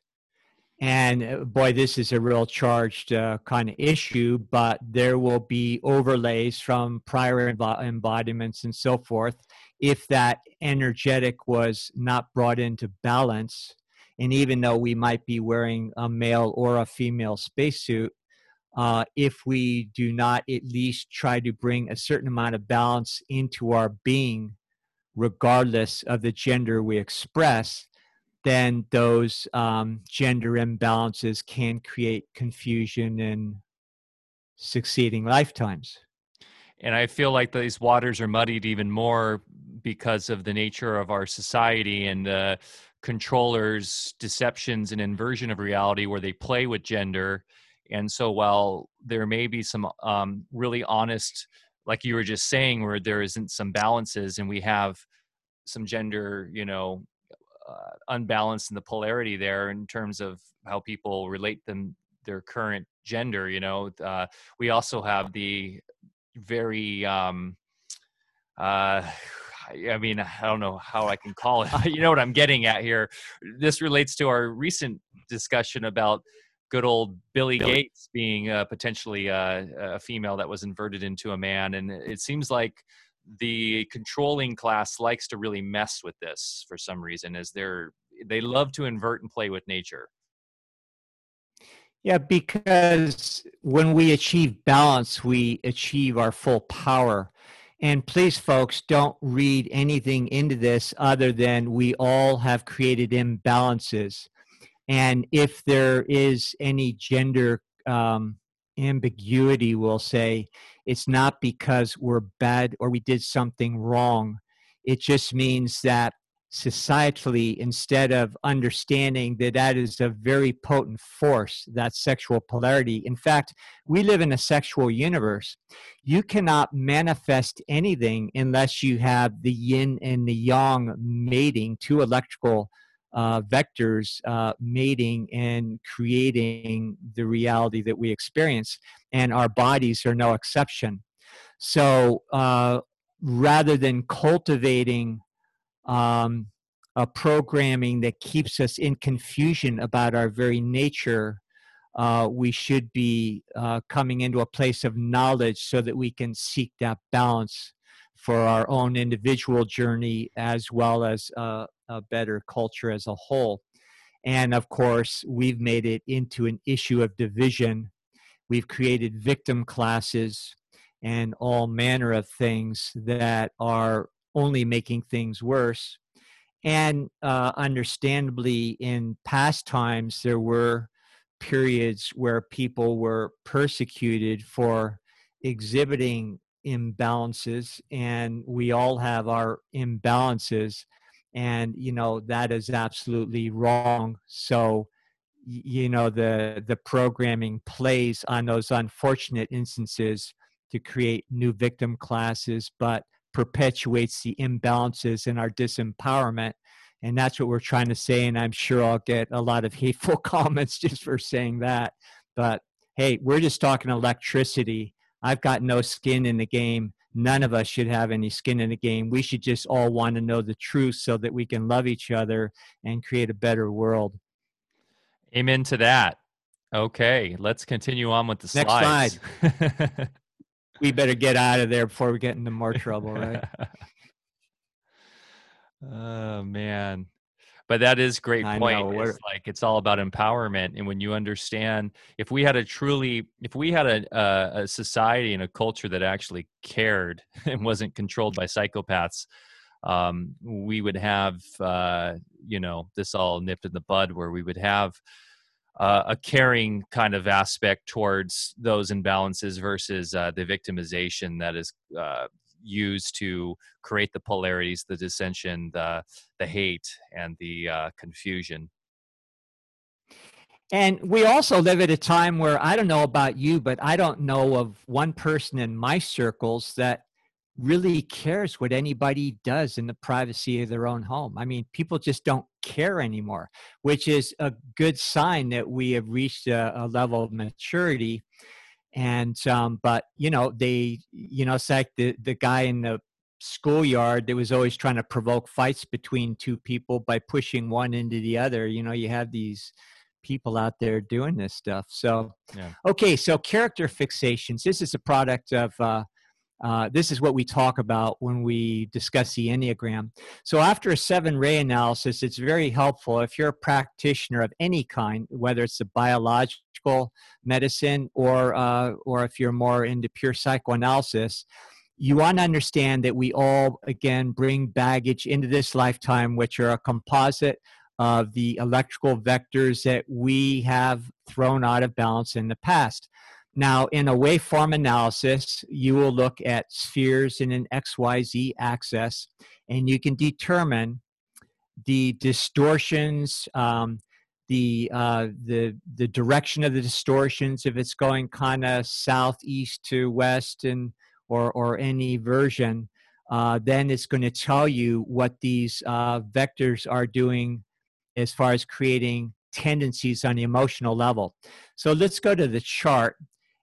And uh, boy this is a real charged uh, kind of issue but there will be overlays from prior embodiments and so forth if that energetic was not brought into balance and even though we might be wearing a male or a female spacesuit, uh, if we do not at least try to bring a certain amount of balance into our being, regardless of the gender we express, then those um, gender imbalances can create confusion in succeeding lifetimes.
And I feel like these waters are muddied even more because of the nature of our society and the controllers deceptions and inversion of reality where they play with gender. And so while there may be some um, really honest like you were just saying where there isn't some balances and we have some gender you know uh, unbalanced in the polarity there in terms of how people relate them their current gender you know uh, we also have the very um, uh, I mean, I don't know how I can call it. you know what I'm getting at here. This relates to our recent discussion about good old Billy, Billy. Gates being uh, potentially uh, a female that was inverted into a man, and it seems like the controlling class likes to really mess with this for some reason, as they're they love to invert and play with nature.
Yeah, because when we achieve balance, we achieve our full power. And please, folks, don't read anything into this other than we all have created imbalances. And if there is any gender um, ambiguity, we'll say it's not because we're bad or we did something wrong. It just means that societally instead of understanding that that is a very potent force that sexual polarity in fact we live in a sexual universe you cannot manifest anything unless you have the yin and the yang mating two electrical uh, vectors uh, mating and creating the reality that we experience, and our bodies are no exception. So uh, rather than cultivating um, a programming that keeps us in confusion about our very nature, uh, we should be uh, coming into a place of knowledge so that we can seek that balance for our own individual journey as well as uh, a better culture as a whole. And of course, we've made it into an issue of division. We've created victim classes and all manner of things that are only making things worse. And uh, understandably, in past times, there were periods where people were persecuted for exhibiting imbalances, and we all have our imbalances. And you know that is absolutely wrong. So, you know the the programming plays on those unfortunate instances to create new victim classes, but perpetuates the imbalances in our disempowerment. And that's what we're trying to say. And I'm sure I'll get a lot of hateful comments just for saying that. But hey, we're just talking electricity. I've got no skin in the game. None of us should have any skin in the game. We should just all want to know the truth so that we can love each other and create a better world.
Amen to that. Okay, let's continue on with the
Next
slides.
slide. we better get out of there before we get into more trouble, right?
oh man. But that is great
I
point.
know,
It's like it's all about empowerment, and when you understand, if we had a truly, if we had a, a, a society and a culture that actually cared and wasn't controlled by psychopaths, um, we would have, uh, you know, this all nipped in the bud, where we would have uh, a caring kind of aspect towards those imbalances versus uh, the victimization that is uh, used to create the polarities, the dissension, the the hate, and the uh, confusion.
And we also live at a time where I don't know about you, but I don't know of one person in my circles that really cares what anybody does in the privacy of their own home. I mean, people just don't care anymore, which is a good sign that we have reached a, a level of maturity. And um, but you know, they you know, it's like the the guy in the schoolyard that was always trying to provoke fights between two people by pushing one into the other. You know, you have these people out there doing this stuff. So,
Yeah.
okay, so character fixations. This is a product of. Uh, uh, this is what we talk about when we discuss the Enneagram. So, after a seven ray analysis, it's very helpful if you're a practitioner of any kind, whether it's a biological medicine or, uh, or if you're more into pure psychoanalysis. You want to understand that we all, again, bring baggage into this lifetime, which are a composite of the electrical vectors that we have thrown out of balance in the past. Now, in a waveform analysis, you will look at spheres in an XYZ axis, and you can determine the distortions, um, the, uh, the, the direction of the distortions, if it's going kind of southeast to west, and, or, or any version, uh, then it's going to tell you what these uh, vectors are doing as far as creating tendencies on the emotional level. So let's go to the chart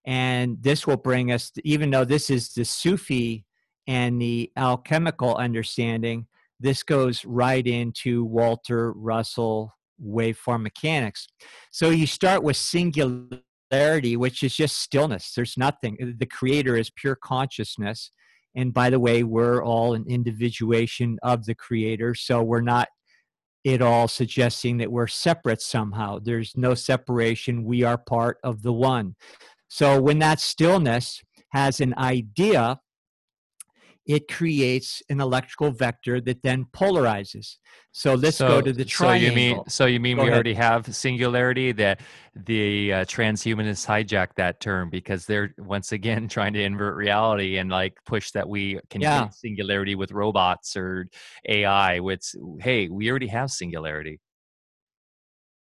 and this will bring us even though this is the sufi and the alchemical understanding this goes right into walter russell waveform mechanics. So you start with singularity which is just stillness. There's nothing. The creator is pure consciousness. And by the way we're all an individuation of the creator so we're not at all suggesting that we're separate somehow. There's no separation. We are part of the one so when that stillness has an idea, it creates an electrical vector that then polarizes. So let's
so,
go to the triangle.
So you mean so you mean
Go
we
ahead.
already have singularity that the uh, transhumanists hijacked that term because they're once again trying to invert reality and like push that we can
Yeah.
get singularity with robots or AI. Which hey, we already have singularity.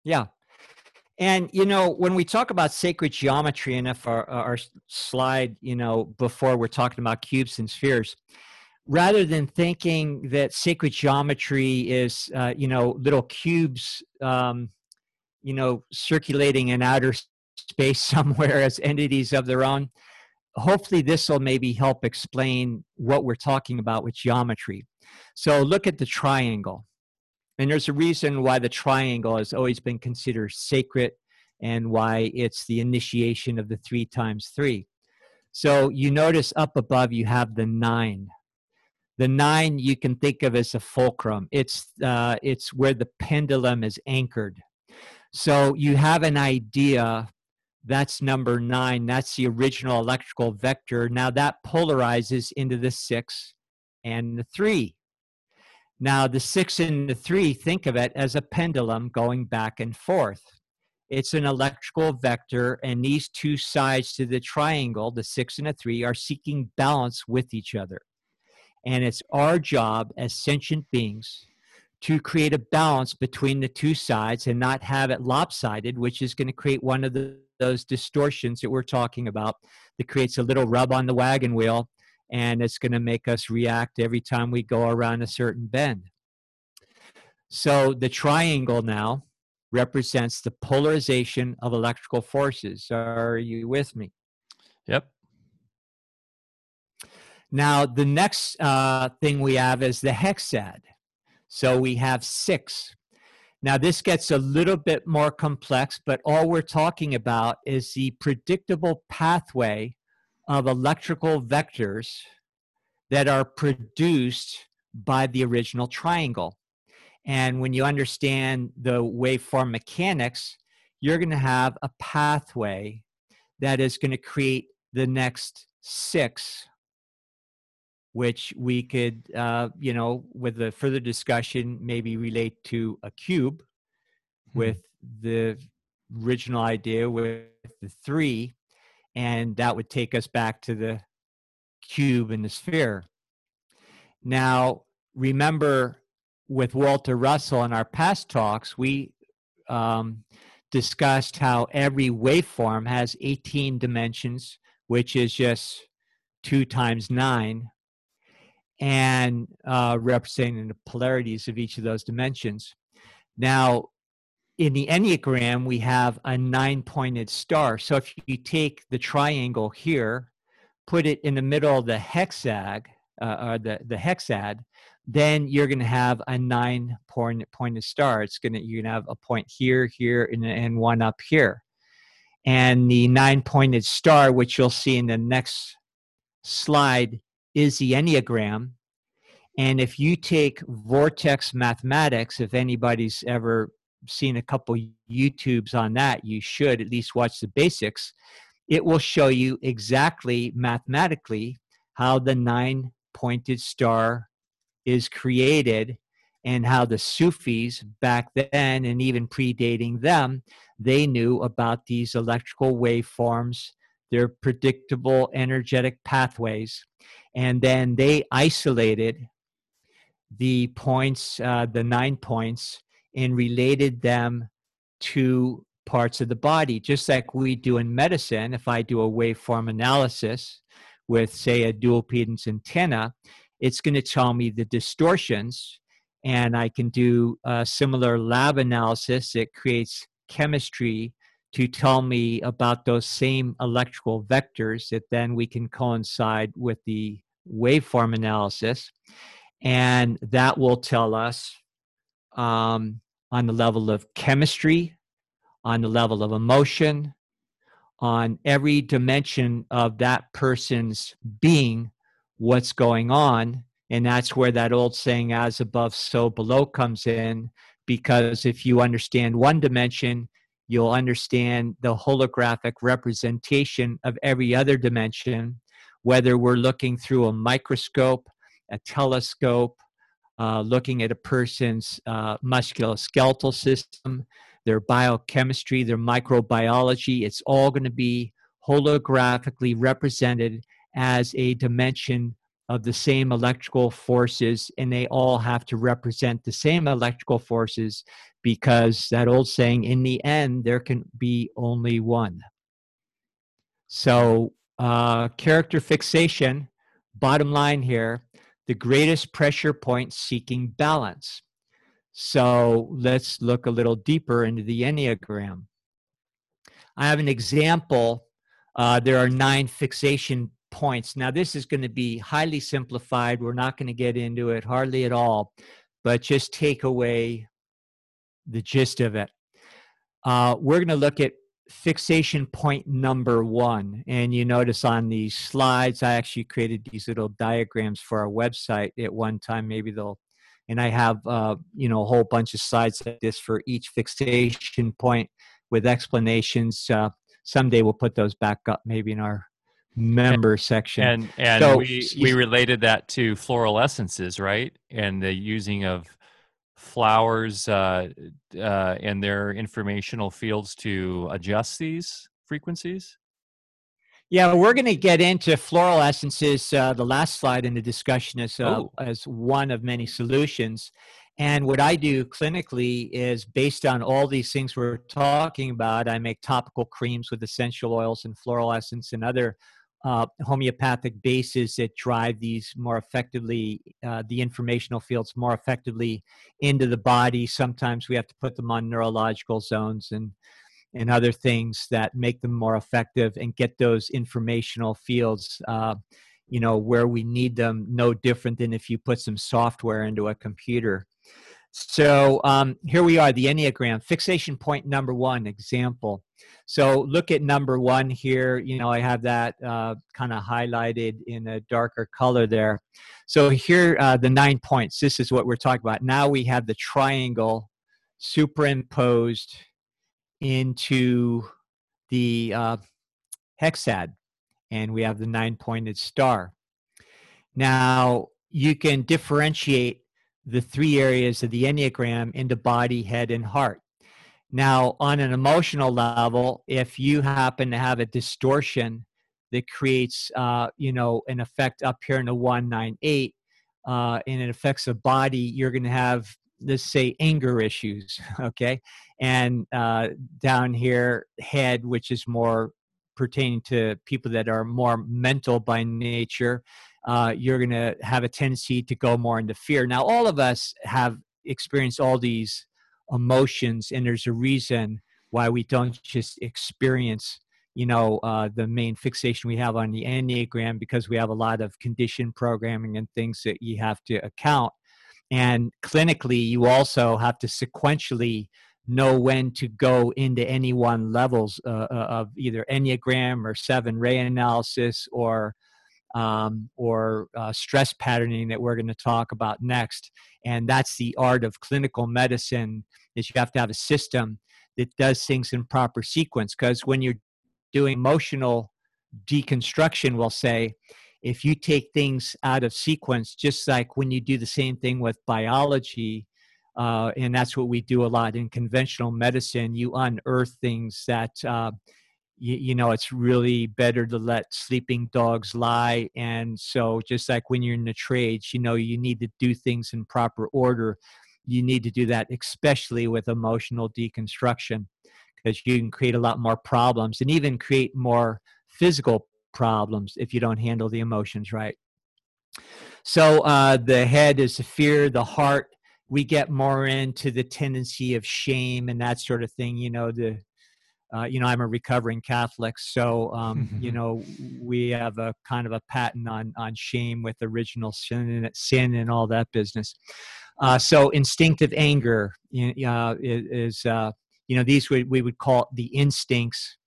Yeah. And you know, when we talk about sacred geometry, and if our, our slide, you know, before we're talking about cubes and spheres, rather than thinking that sacred geometry is, uh, you know, little cubes, um, you know, circulating in outer space somewhere as entities of their own, hopefully this will maybe help explain what we're talking about with geometry. So look at the triangle. And there's a reason why the triangle has always been considered sacred and why it's the initiation of the three times three. So you notice up above you have the nine. The nine you can think of as a fulcrum. It's uh, it's where the pendulum is anchored. So you have an idea. That's number nine. That's the original electrical vector. Now that polarizes into the six and the three. Now the six and the three, think of it as a pendulum going back and forth. It's an electrical vector, and these two sides to the triangle, the six and the three, are seeking balance with each other. And it's our job as sentient beings to create a balance between the two sides and not have it lopsided, which is going to create one of the, those distortions that we're talking about that creates a little rub on the wagon wheel and it's going to make us react every time we go around a certain bend. So the triangle now represents the polarization of electrical forces. Are you with me?
Yep.
Now, the next uh, thing we have is the hexad. So we have six. Now, this gets a little bit more complex, but all we're talking about is the predictable pathway of electrical vectors that are produced by the original triangle. And when you understand the waveform mechanics, you're going to have a pathway that is going to create the next six, which we could, uh, you know, with a further discussion, maybe relate to a cube mm-hmm. with the original idea with the three. And that would take us back to the cube and the sphere. Now, remember with Walter Russell in our past talks, we um, discussed how every waveform has 18 dimensions, which is just two times nine, and uh, representing the polarities of each of those dimensions. Now, in the Enneagram, we have a nine pointed star. So if you take the triangle here, put it in the middle of the hexag, uh, or the, the hexad, then you're going to have a nine point pointed star. It's going to you're going to have a point here, here, and, and one up here. And the nine pointed star, which you'll see in the next slide, is the Enneagram. And if you take vortex mathematics, if anybody's ever seen a couple YouTubes on that, you should at least watch the basics. It will show you exactly mathematically how the nine pointed star is created and how the Sufis back then and even predating them, they knew about these electrical waveforms, their predictable energetic pathways, and then they isolated the points, uh, the nine points, and related them to parts of the body, just like we do in medicine. If I do a waveform analysis with, say, a dual impedance antenna, it's going to tell me the distortions and i can do a similar lab analysis that creates chemistry to tell me about those same electrical vectors that then we can coincide with the waveform analysis and that will tell us um, on the level of chemistry on the level of emotion on every dimension of that person's being what's going on. And that's where that old saying, as above, so below, comes in. Because if you understand one dimension, you'll understand the holographic representation of every other dimension, whether we're looking through a microscope, a telescope, uh, looking at a person's uh, musculoskeletal system, their biochemistry, their microbiology. It's all going to be holographically represented as a dimension of the same electrical forces, and they all have to represent the same electrical forces because that old saying, in the end, there can be only one. So, uh, character fixation, bottom line here, the greatest pressure point seeking balance. So let's look a little deeper into the Enneagram. I have an example. Uh, there are nine fixation points. Now, this is going to be highly simplified. We're not going to get into it hardly at all, but just take away the gist of it. Uh, we're going to look at fixation point number one. And you notice on these slides, I actually created these little diagrams for our website at one time. Maybe they'll, and I have, uh, you know, a whole bunch of slides like this for each fixation point with explanations. Uh, someday we'll put those back up maybe in our member section.
And and so, we we related that to floral essences, right? And the using of flowers uh, uh, and their informational fields to adjust these frequencies?
Yeah, we're going to get into floral essences. Uh, the last slide in the discussion is uh, oh. as one of many solutions. And what I do clinically is based on all these things we're talking about, I make topical creams with essential oils and floral essence and other uh, homeopathic bases that drive these more effectively, uh, the informational fields more effectively into the body. Sometimes we have to put them on neurological zones and and other things that make them more effective and get those informational fields, uh, you know, where we need them. No different than if you put some software into a computer. So um, here we are, the Enneagram. Fixation point number one, example. So look at number one here. You know, I have that uh, kind of highlighted in a darker color there. So here, uh, the nine points. This is what we're talking about. Now we have the triangle superimposed into the uh, hexad, and we have the nine-pointed star. Now you can differentiate the three areas of the Enneagram into body, head, and heart. Now, on an emotional level, if you happen to have a distortion that creates, uh, you know, an effect up here in the 198, uh, and it affects the body, you're going to have, let's say, anger issues, okay? And uh, down here, head, which is more pertaining to people that are more mental by nature, uh, you're going to have a tendency to go more into fear. Now, all of us have experienced all these emotions, and there's a reason why we don't just experience you know uh, the main fixation we have on the enneagram because we have a lot of condition programming and things that you have to account and clinically you also have to sequentially know when to go into any one levels uh, uh of either enneagram or seven ray analysis or um, or uh, stress patterning that we're going to talk about next. And that's the art of clinical medicine is you have to have a system that does things in proper sequence. Because when you're doing emotional deconstruction, we'll say, if you take things out of sequence, just like when you do the same thing with biology, uh, and that's what we do a lot in conventional medicine, you unearth things that uh, you, you know it's really better to let sleeping dogs lie and so just like when you're in the trades you know you need to do things in proper order. You need to do that especially with emotional deconstruction because you can create a lot more problems and even create more physical problems if you don't handle the emotions right. So uh, the head is the fear the heart. We get more into the tendency of shame and that sort of thing you know the uh, you know, I'm a recovering Catholic, so um, you know, we have a kind of a patent on on shame with original sin and sin and all that business. Uh, so instinctive anger uh, is, uh, you know, these we, we would call the instincts,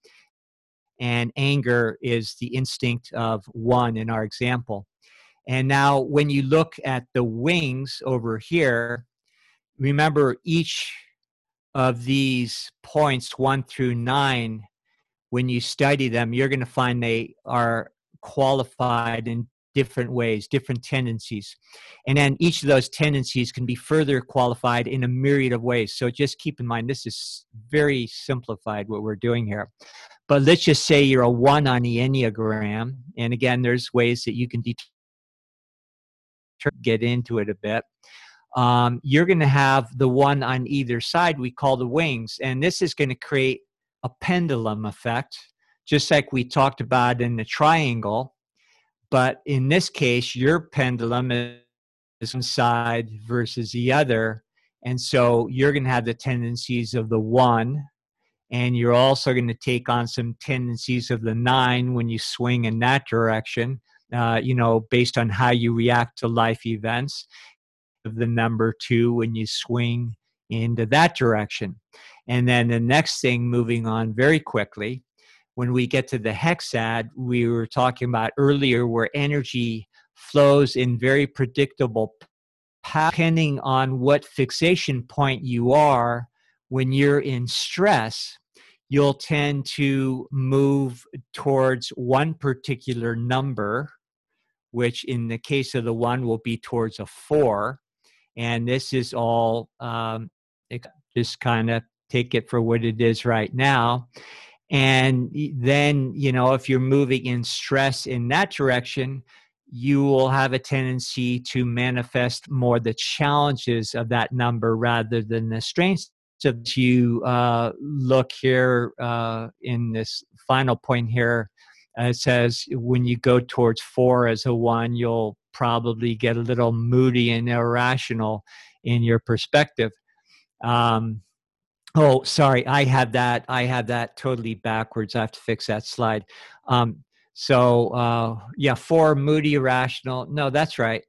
and anger is the instinct of one in our example. And now, when you look at the wings over here, remember each of these points one through nine, when you study them, you're going to find they are qualified in different ways, different tendencies. And then each of those tendencies can be further qualified in a myriad of ways. So just keep in mind, this is very simplified what we're doing here. But let's just say you're a one on the Enneagram. And again, there's ways that you can det- get into it a bit um, you're going to have the one on either side we call the wings. And this is going to create a pendulum effect, just like we talked about in the triangle. But in this case, your pendulum is one side versus the other. And so you're going to have the tendencies of the one, and you're also going to take on some tendencies of the nine when you swing in that direction, uh, you know, based on how you react to life events. Of the number two when you swing into that direction. And then the next thing, moving on very quickly, when we get to the hexad, we were talking about earlier where energy flows in very predictable depending on what fixation point you are when you're in stress you'll tend to move towards one particular number which in the case of the one will be towards a four and this is all um, just kind of take it for what it is right now. And then you know if you're moving in stress in that direction you will have a tendency to manifest more the challenges of that number rather than the strengths so you uh, look here uh, in this final point here. Uh, it says when you go towards four as a one you'll probably get a little moody and irrational in your perspective um, oh sorry i had that i had that totally backwards i have to fix that slide um, so uh, yeah, four moody irrational. No, that's right.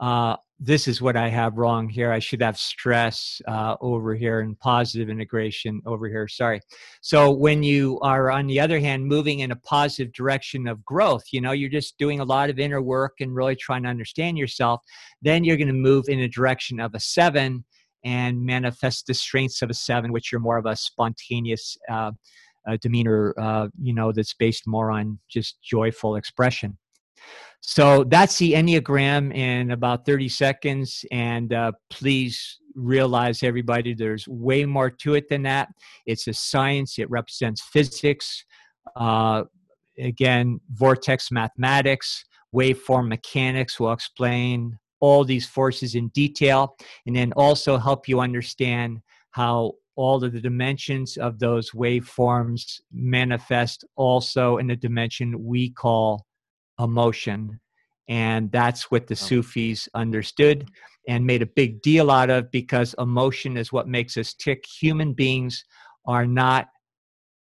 Uh, this is what I have wrong here. I should have stress uh, over here and positive integration over here. Sorry. So when you are, on the other hand, moving in a positive direction of growth, you know, you're just doing a lot of inner work and really trying to understand yourself. Then you're going to move in a direction of a seven and manifest the strengths of a seven, which are more of a spontaneous. Uh, uh, demeanor, you know, that's based more on just joyful expression. So that's the Enneagram in about 30 seconds. And uh, please realize, everybody, there's way more to it than that. It's a science, it represents physics, uh, again, vortex mathematics, waveform mechanics will explain all these forces in detail and then also help you understand how all of the dimensions of those waveforms manifest also in the dimension we call emotion. And that's what the. Sufis understood and made a big deal out of because emotion is what makes us tick. Human beings are not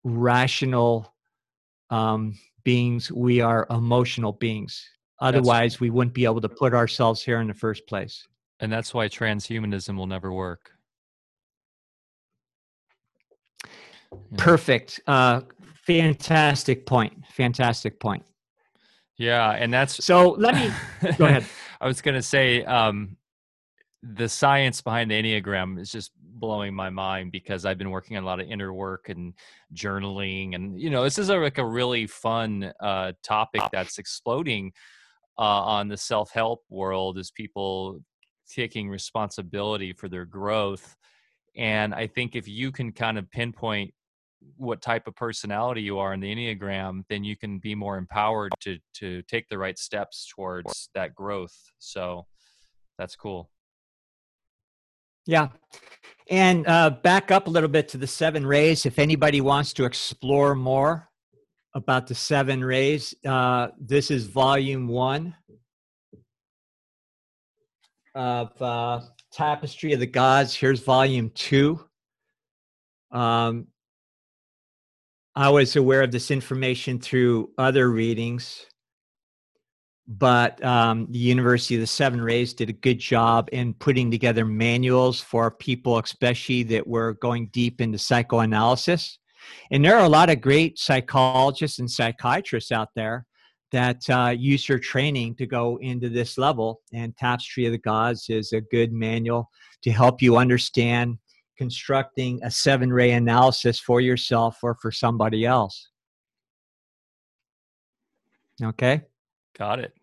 rational um, beings, we are emotional beings. Otherwise, that's, we wouldn't be able to put ourselves here in the first place.
And that's why transhumanism will never work.
Perfect. Uh, fantastic point. Fantastic point.
Yeah, and that's
so. Let me go ahead.
I was going to say um, the science behind the enneagram is just blowing my mind because I've been working on a lot of inner work and journaling, and you know, this is a, like a really fun uh, topic that's exploding uh, on the self help world as people taking responsibility for their growth. And I think if you can kind of pinpoint what type of personality you are in the enneagram then you can be more empowered to to take the right steps towards that growth. So that's cool.
Yeah. And uh, back up a little bit to the seven rays if anybody wants to explore more about the seven rays uh, this is volume one of uh, tapestry of the gods. Here's volume two. Um, I was aware of this information through other readings, but um, the University of the Seven Rays did a good job in putting together manuals for people, especially that were going deep into psychoanalysis. And there are a lot of great psychologists and psychiatrists out there that uh, use your training to go into this level. And Tapestry of the Gods is a good manual to help you understand constructing a seven ray analysis for yourself or for somebody else. Okay.
Got it.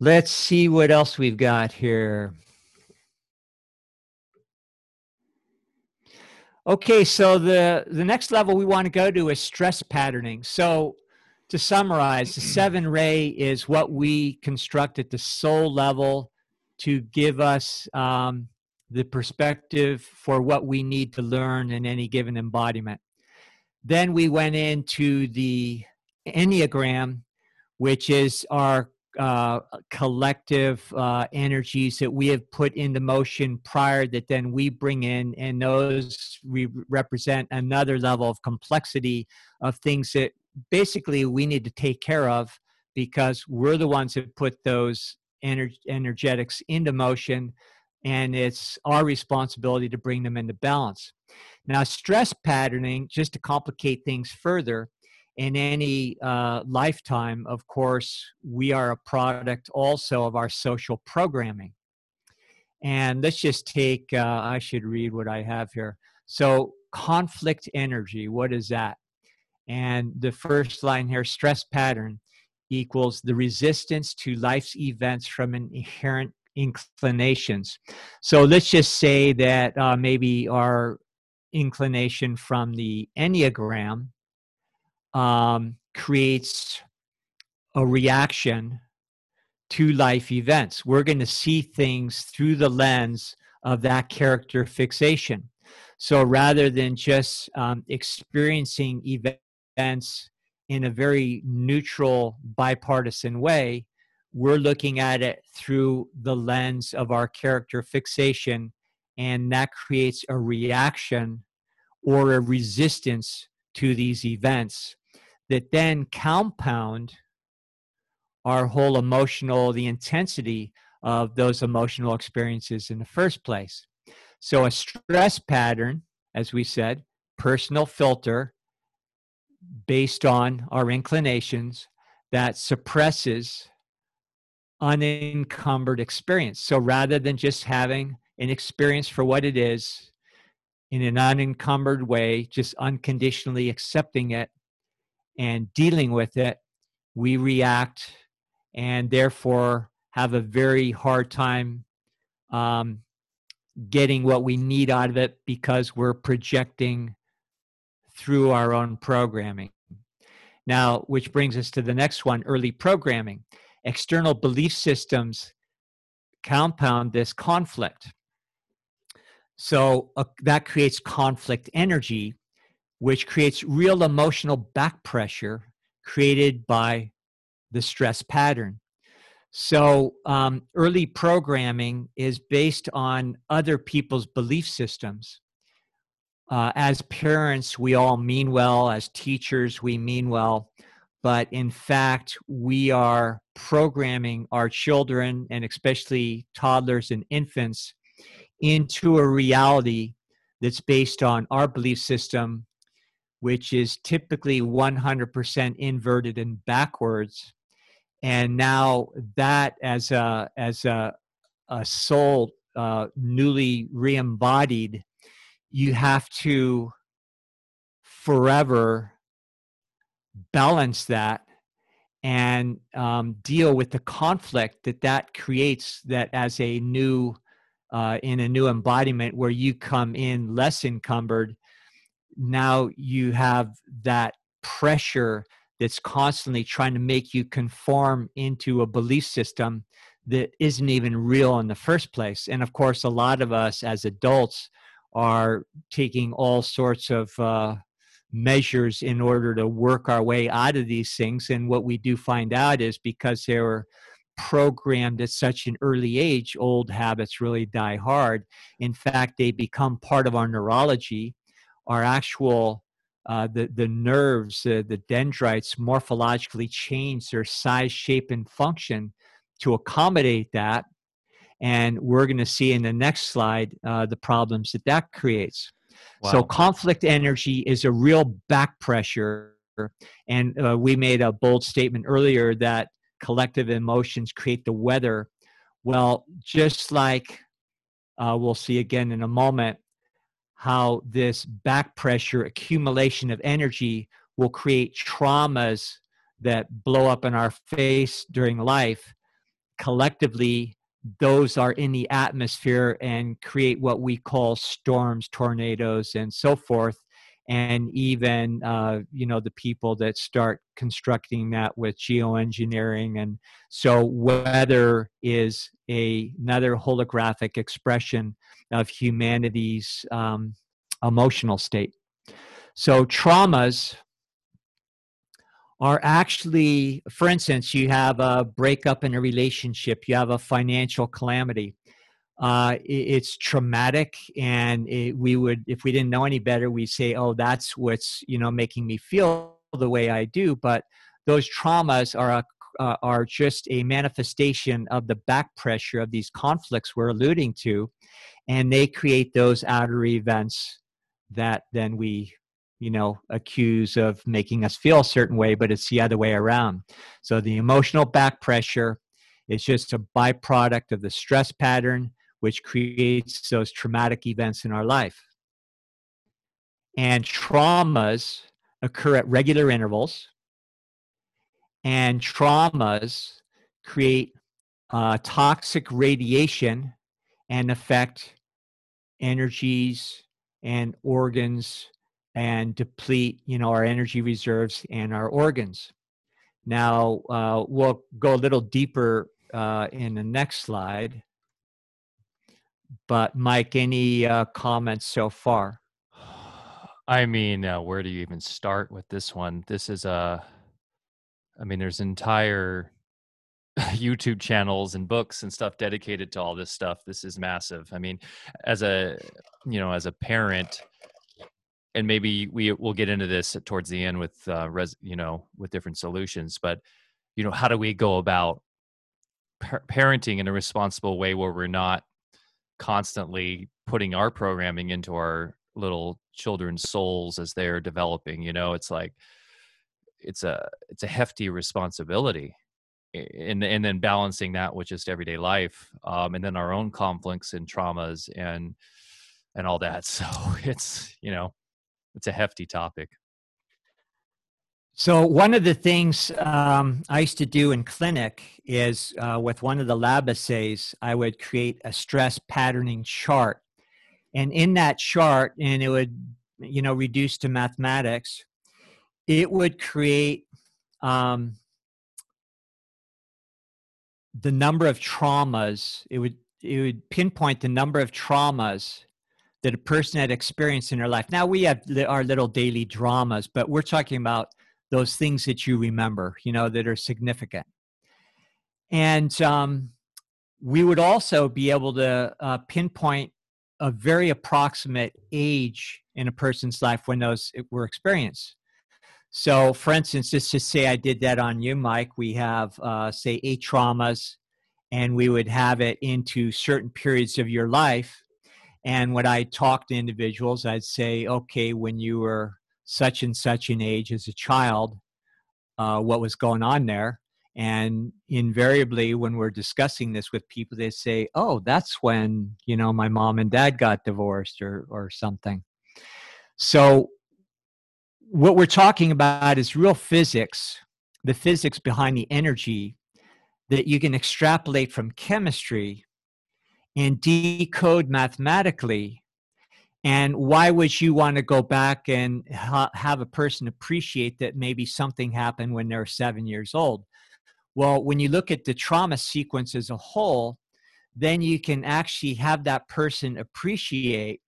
Let's see what else we've got here. Okay, so the, the next level we want to go to is stress patterning. So, to summarize, the seven ray is what we construct at the soul level to give us um, the perspective for what we need to learn in any given embodiment. Then we went into the Enneagram, which is our uh, collective uh, energies that we have put into motion prior that then we bring in, and those we represent another level of complexity of things that basically we need to take care of because we're the ones that put those ener- energetics into motion, and it's our responsibility to bring them into balance. Now, stress patterning, just to complicate things further, in any uh, lifetime, of course, we are a product also of our social programming. And let's just take, uh, I should read what I have here. So, conflict energy, what is that? And the first line here stress pattern equals the resistance to life's events from an inherent inclinations. So, let's just say that uh, maybe our inclination from the Enneagram um, creates a reaction to life events. We're going to see things through the lens of that character fixation. So rather than just um, experiencing events in a very neutral, bipartisan way, we're looking at it through the lens of our character fixation, and that creates a reaction or a resistance to these events that then compound our whole emotional, the intensity of those emotional experiences in the first place. So, a stress pattern, as we said, personal filter based on our inclinations that suppresses unencumbered experience. So, rather than just having an experience for what it is in an unencumbered way, just unconditionally accepting it, and dealing with it, we react and therefore have a very hard time um, getting what we need out of it because we're projecting through our own programming. Now, which brings us to the next one early programming. External belief systems compound this conflict. So uh, that creates conflict energy, which creates real emotional back pressure created by the stress pattern. So, um, early programming is based on other people's belief systems. Uh, as parents, we all mean well. As teachers, we mean well. But in fact, we are programming our children and especially toddlers and infants into a reality that's based on our belief system which is typically 100% inverted and backwards. And now that as a as a, a soul uh, newly re-embodied you have to forever balance that and um, deal with the conflict that that creates that as a new uh, in a new embodiment where you come in less encumbered now you have that pressure that's constantly trying to make you conform into a belief system that isn't even real in the first place. And of course, a lot of us as adults are taking all sorts of uh, measures in order to work our way out of these things. And what we do find out is because they were programmed at such an early age, old habits really die hard. In fact, they become part of our neurology our actual uh, the the nerves, uh, the dendrites, morphologically change their size, shape, and function to accommodate that. And we're going to see in the next slide uh, the problems that that creates. Wow. So conflict energy is a real back pressure, and uh, we made a bold statement earlier that collective emotions create the weather. Well, just like uh, we'll see again in a moment, how this back pressure accumulation of energy will create traumas that blow up in our face during life collectively those are in the atmosphere and create what we call storms tornadoes and so forth and even uh, you know the people that start constructing that with geoengineering. And so weather is a, another holographic expression of humanity's um, emotional state. So traumas are actually, for instance, you have a breakup in a relationship, you have a financial calamity. Uh, it's traumatic, and it, we would, if we didn't know any better, we say, "Oh, that's what's you know making me feel the way I do." But those traumas are a, uh, are just a manifestation of the back pressure of these conflicts we're alluding to, and they create those outer events that then we you know accuse of making us feel a certain way but it's the other way around. So the emotional back pressure is just a byproduct of the stress pattern which creates those traumatic events in our life. And traumas occur at regular intervals. And traumas create uh, toxic radiation and affect energies and organs and deplete you know our energy reserves and our organs now uh, we'll go a little deeper uh, in the next slide but mike any uh, comments so far
i mean uh, where do you even start with this one this is a i mean there's entire YouTube channels and books and stuff dedicated to all this stuff. This is massive. I mean, as a you know, as a parent, and maybe we will get into this towards the end with uh, res, you know, with different solutions. But you know, how do we go about par- parenting in a responsible way where we're not constantly putting our programming into our little children's souls as they're developing? You know, it's like it's a it's a hefty responsibility and and then balancing that with just everyday life um, and then our own conflicts and traumas and and all that so it's you know it's a hefty topic.
So one of the things um, i used to do in clinic is uh, with one of the lab assays i would create a stress patterning chart. And in that chart and it would you know reduce to mathematics it would create um, the number of traumas. It would it would pinpoint the number of traumas that a person had experienced in their life. Now we have our little daily dramas but we're talking about those things that you remember you know that are significant. And um, we would also be able to uh, pinpoint a very approximate age in a person's life when those were experienced. So, for instance, just to say I did that on you, Mike, we have, uh, say, eight traumas, and we would have it into certain periods of your life. And when I talk to individuals, I'd say, okay, when you were such and such an age as a child, uh, what was going on there? And invariably, when we're discussing this with people, they say, oh, that's when, you know, my mom and dad got divorced or, or something. So what we're talking about is real physics, the physics behind the energy that you can extrapolate from chemistry and decode mathematically. And why would you want to go back and ha- have a person appreciate that maybe something happened when they're seven years old? Well, when you look at the trauma sequence as a whole, then you can actually have that person appreciate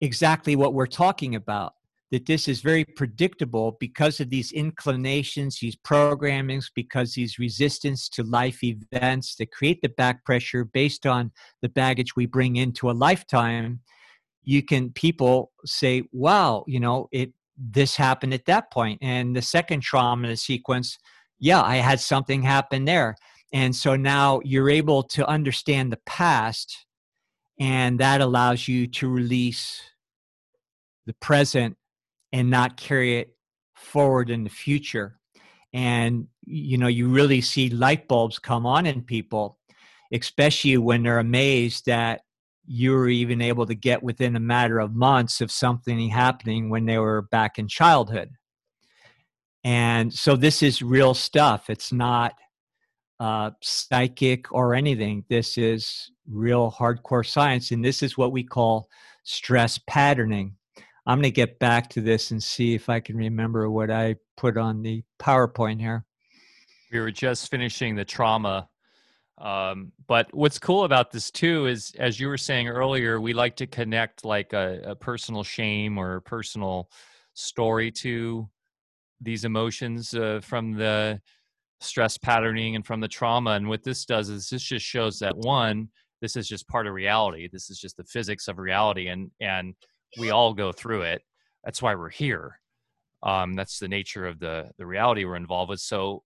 exactly what we're talking about that this is very predictable because of these inclinations, these programmings, because these resistance to life events that create the back pressure based on the baggage we bring into a lifetime. You can people say, "Wow, you know, it this happened at that point," and the second trauma in the sequence, yeah, I had something happen there, and so now you're able to understand the past, and that allows you to release the present and not carry it forward in the future. And you know you really see light bulbs come on in people especially when they're amazed that you were even able to get within a matter of months of something happening when they were back in childhood. And so this is real stuff. It's not uh, psychic or anything. This is real hardcore science and this is what we call stress patterning I'm going to get back to this and see if I can remember what I put on the PowerPoint here.
We were just finishing the trauma. Um, but what's cool about this too is, as you were saying earlier, we like to connect like a, a personal shame or a personal story to these emotions uh, from the stress patterning and from the trauma. And what this does is this just shows that one, this is just part of reality. This is just the physics of reality, and and we all go through it. That's why we're here. Um, that's the nature of the the reality we're involved with. So,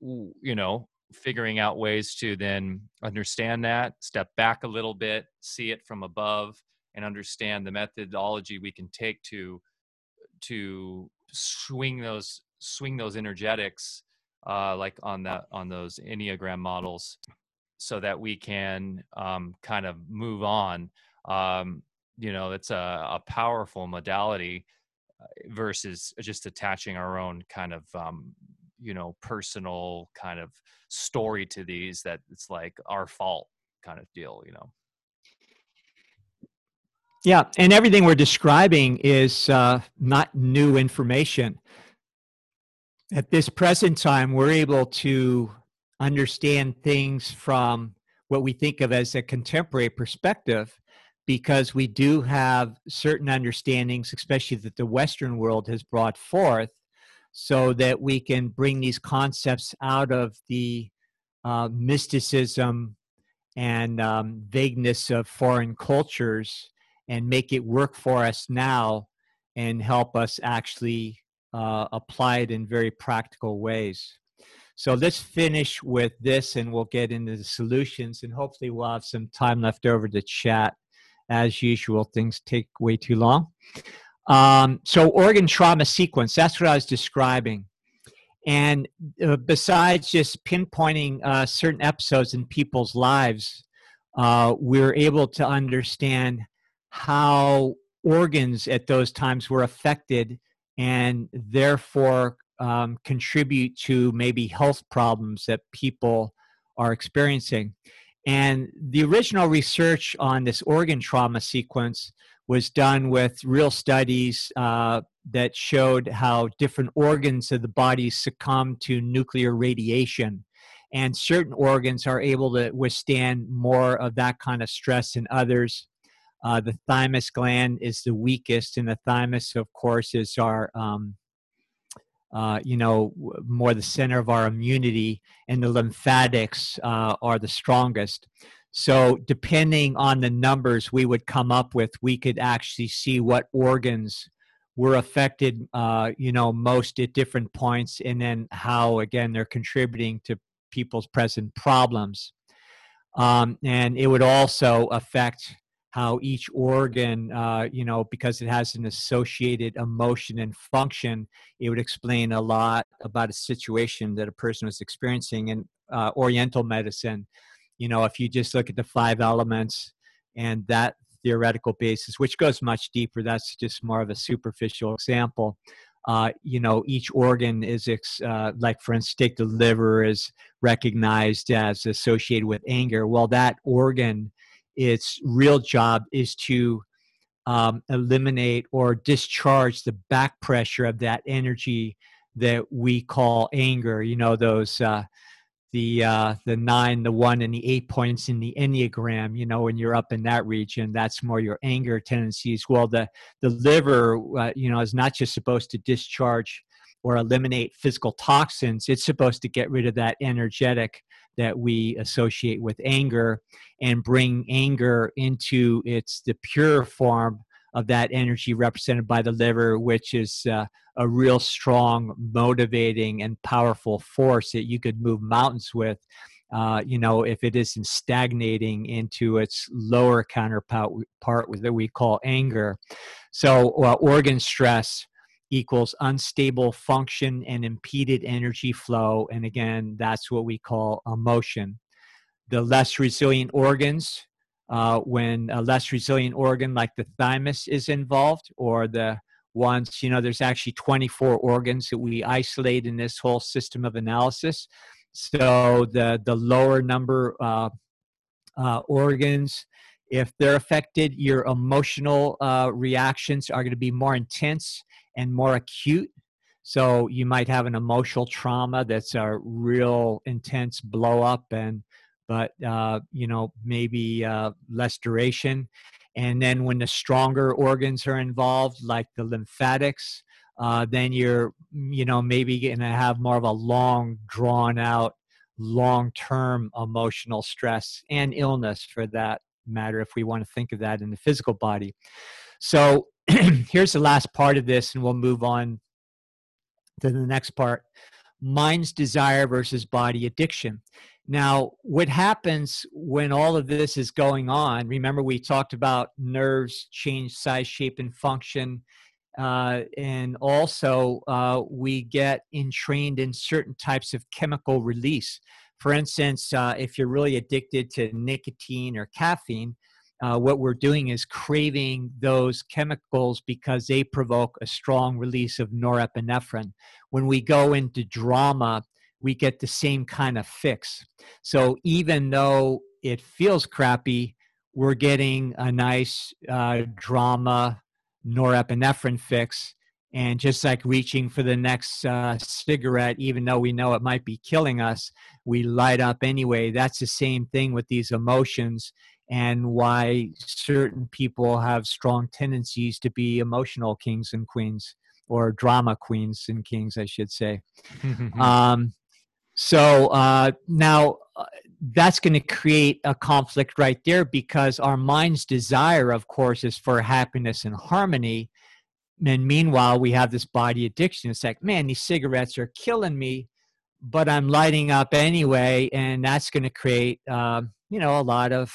you know, figuring out ways to then understand that, step back a little bit, see it from above, and understand the methodology we can take to to swing those swing those energetics uh, like on that on those enneagram models so that we can um, kind of move on um, you know it's a, a powerful modality uh, versus just attaching our own kind of um, you know personal kind of story to these that it's like our fault kind of deal you know?
Yeah and everything we're describing is uh, not new information. At this present time we're able to understand things from what we think of as a contemporary perspective because we do have certain understandings especially that the western world has brought forth so that we can bring these concepts out of the uh, mysticism and um, vagueness of foreign cultures and make it work for us now and help us actually uh, apply it in very practical ways. So let's finish with this and we'll get into the solutions and hopefully we'll have some time left over to chat. As usual, things take way too long. Um, so organ trauma sequence, that's what I was describing. And uh, besides just pinpointing uh, certain episodes in people's lives, uh, we're able to understand how organs at those times were affected and therefore um, contribute to maybe health problems that people are experiencing. And the original research on this organ trauma sequence was done with real studies uh, that showed how different organs of the body succumb to nuclear radiation. And certain organs are able to withstand more of that kind of stress than others. Uh, the thymus gland is the weakest, and the thymus, of course, is our, um, uh, you know, more the center of our immunity, and the lymphatics uh, are the strongest. So, depending on the numbers we would come up with, we could actually see what organs were affected, uh, you know, most at different points, and then how, again, they're contributing to people's present problems. Um, and it would also affect how each organ, uh, you know, because it has an associated emotion and function, it would explain a lot about a situation that a person was experiencing. In uh, Oriental medicine, you know if you just look at the five elements and that theoretical basis which goes much deeper that's just more of a superficial example uh, you know each organ is ex, uh, like for instance take the liver is recognized as associated with anger well that organ its real job is to um, eliminate or discharge the back pressure of that energy that we call anger you know those uh, the uh, the nine, the one, and the eight points in the enneagram. You know, when you're up in that region, that's more your anger tendencies. Well, the the liver, uh, you know, is not just supposed to discharge or eliminate physical toxins. It's supposed to get rid of that energetic that we associate with anger and bring anger into its the pure form of that energy represented by the liver, which is uh, a real strong, motivating, and powerful force that you could move mountains with. Uh, you know, if it isn't stagnating into its lower counterpart part that we call anger. So, uh, organ stress equals unstable function and impeded energy flow. And again, that's what we call emotion. The less resilient organs uh, when a less resilient organ like the thymus is involved or the ones you know there's actually 24 organs that we isolate in this whole system of analysis so the the lower number uh, uh, organs if they're affected your emotional uh, reactions are going to be more intense and more acute so you might have an emotional trauma that's a real intense blow up and but uh, you know maybe uh, less duration. And then when the stronger organs are involved, like the lymphatics, uh, then you're you know maybe going to have more of a long drawn out long term emotional stress and illness for that matter if we want to think of that in the physical body so here's the last part of this and we'll move on to the next part mind's desire versus body addiction now, what happens when all of this is going on? Remember, we talked about nerves change size, shape, and function. Uh, and also, uh, we get entrained in certain types of chemical release. For instance, uh, if you're really addicted to nicotine or caffeine, uh, what we're doing is craving those chemicals because they provoke a strong release of norepinephrine. When we go into drama, we get the same kind of fix. So even though it feels crappy, we're getting a nice uh, drama norepinephrine fix. And just like reaching for the next uh, cigarette, even though we know it might be killing us, we light up anyway. That's the same thing with these emotions, and why certain people have strong tendencies to be emotional kings and queens, or drama queens and kings, I should say. um, so uh, now uh, that's going to create a conflict right there because our mind's desire, of course, is for happiness and harmony. And meanwhile, we have this body addiction. It's like, man, these cigarettes are killing me, but I'm lighting up anyway, and that's going to create, uh, you know, a lot of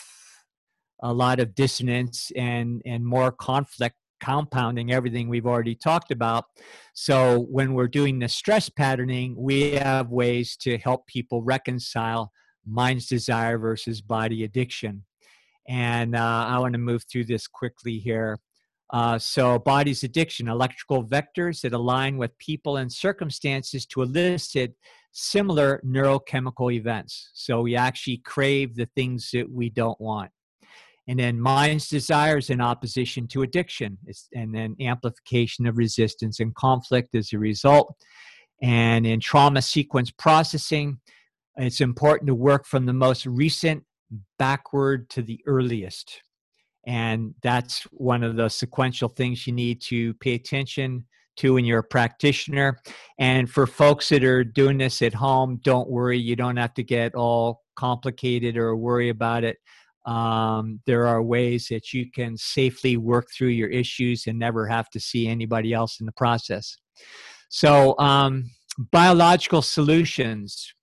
a lot of dissonance and and more conflict compounding everything we've already talked about. So when we're doing the stress patterning, we have ways to help people reconcile mind's desire versus body addiction. And uh, I want to move through this quickly here. Uh, so, body's addiction, electrical vectors that align with people and circumstances to elicit similar neurochemical events. So, we actually crave the things that we don't want. And then mind's desires in opposition to addiction, and then amplification of resistance and conflict as a result. And in trauma sequence processing, it's important to work from the most recent backward to the earliest. And that's one of the sequential things you need to pay attention to when you're a practitioner. And for folks that are doing this at home, don't worry, you don't have to get all complicated or worry about it. Um, there are ways that you can safely work through your issues and never have to see anybody else in the process. So, um, biological solutions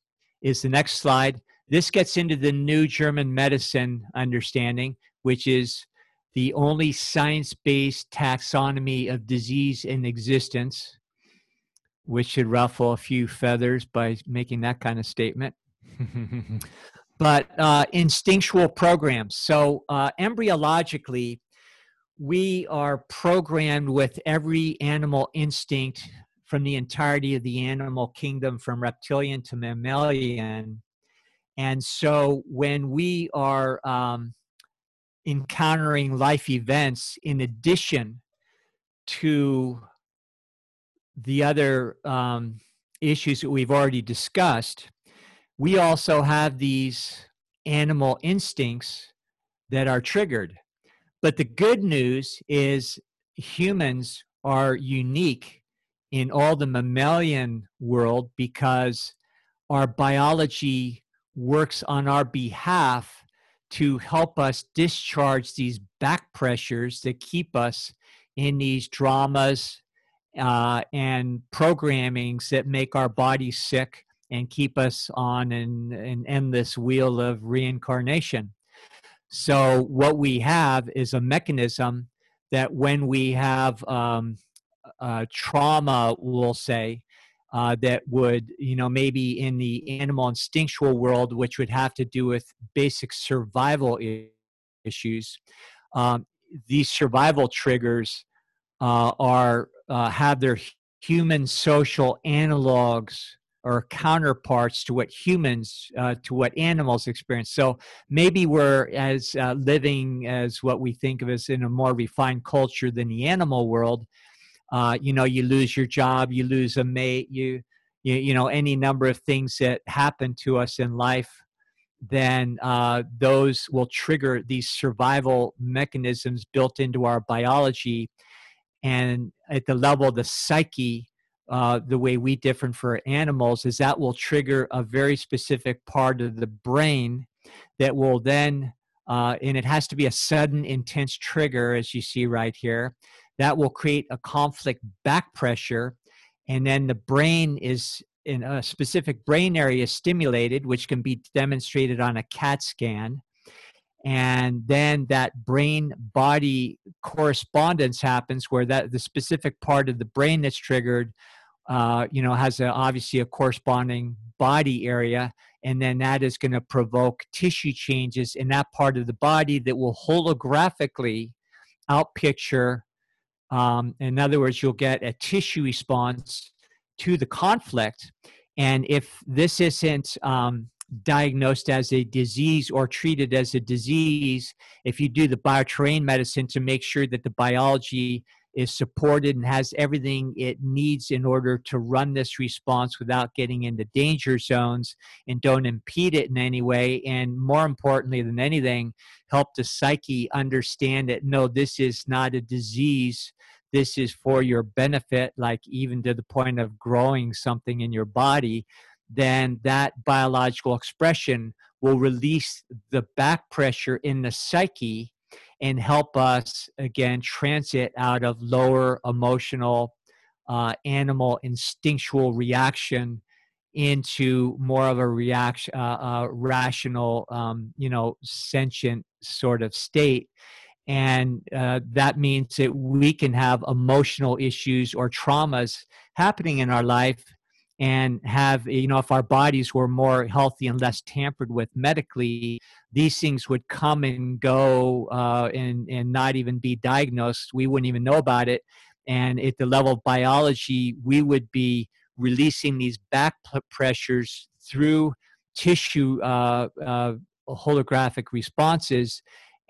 is the next slide. This gets into the new German medicine understanding, which is the only science based taxonomy of disease in existence, which should ruffle a few feathers by making that kind of statement. but uh, instinctual programs. So, uh, embryologically, we are programmed with every animal instinct from the entirety of the animal kingdom, from reptilian to mammalian. And so, when we are um, encountering life events, in addition to the other um, issues that we've already discussed, we also have these animal instincts that are triggered. But the good news is humans are unique in all the mammalian world because our biology works on our behalf to help us discharge these back pressures that keep us in these dramas uh, and programmings that make our body sick and keep us on an, an endless wheel of reincarnation. So, what we have is a mechanism that when we have um, uh, trauma, we'll say, uh, that would, you know, maybe in the animal instinctual world, which would have to do with basic survival issues, um, these survival triggers uh, are uh, have their human social analogs or counterparts to what humans uh, to what animals experience. So maybe we're as uh, living as what we think of as in a more refined culture than the animal world uh, you know you lose your job you lose a mate you, you you know any number of things that happen to us in life then uh, those will trigger these survival mechanisms built into our biology. And at the level of the psyche, uh, the way we differ for animals is that will trigger a very specific part of the brain that will then, uh, and it has to be a sudden, intense trigger, as you see right here, that will create a conflict back pressure. And then the brain is in a specific brain area stimulated, which can be demonstrated on a CAT scan and then that brain body correspondence happens where that the specific part of the brain that's triggered uh, you know has a, obviously a corresponding body area and then that is going to provoke tissue changes in that part of the body that will holographically outpicture um, in other words you'll get a tissue response to the conflict. And if this isn't um, diagnosed as a disease or treated as a disease if you do the bioterrain medicine to make sure that the biology is supported and has everything it needs in order to run this response without getting into danger zones and don't impede it in any way. And more importantly than anything, help the psyche understand that no, this is not a disease. This is for your benefit, like even to the point of growing something in your body then that biological expression will release the back pressure in the psyche and help us again transit out of lower emotional uh, animal instinctual reaction into more of a reaction uh, uh, rational um, you know sentient sort of state. And uh, that means that we can have emotional issues or traumas happening in our life and have you know if our bodies were more healthy and less tampered with medically these things would come and go uh, and and not even be diagnosed. We wouldn't even know about it. And at the level of biology we would be releasing these back pressures through tissue uh, uh, holographic responses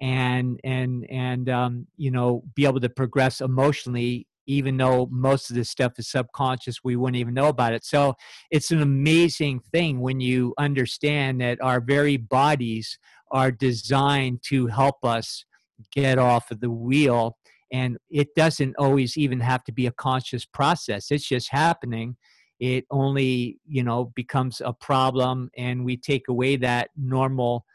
and and and um, you know be able to progress emotionally even though most of this stuff is subconscious, we wouldn't even know about it. So it's an amazing thing when you understand that our very bodies are designed to help us get off of the wheel. And it doesn't always even have to be a conscious process, it's just happening. It only, you know, becomes a problem, and we take away that normal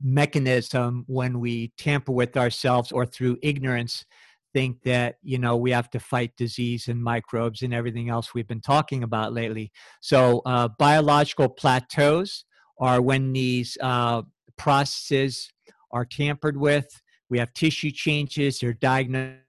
mechanism when we tamper with ourselves or through ignorance think that you know we have to fight disease and microbes and everything else we've been talking about lately. So uh, biological plateaus are when these uh, processes are tampered with. We have tissue changes they're diagnosed.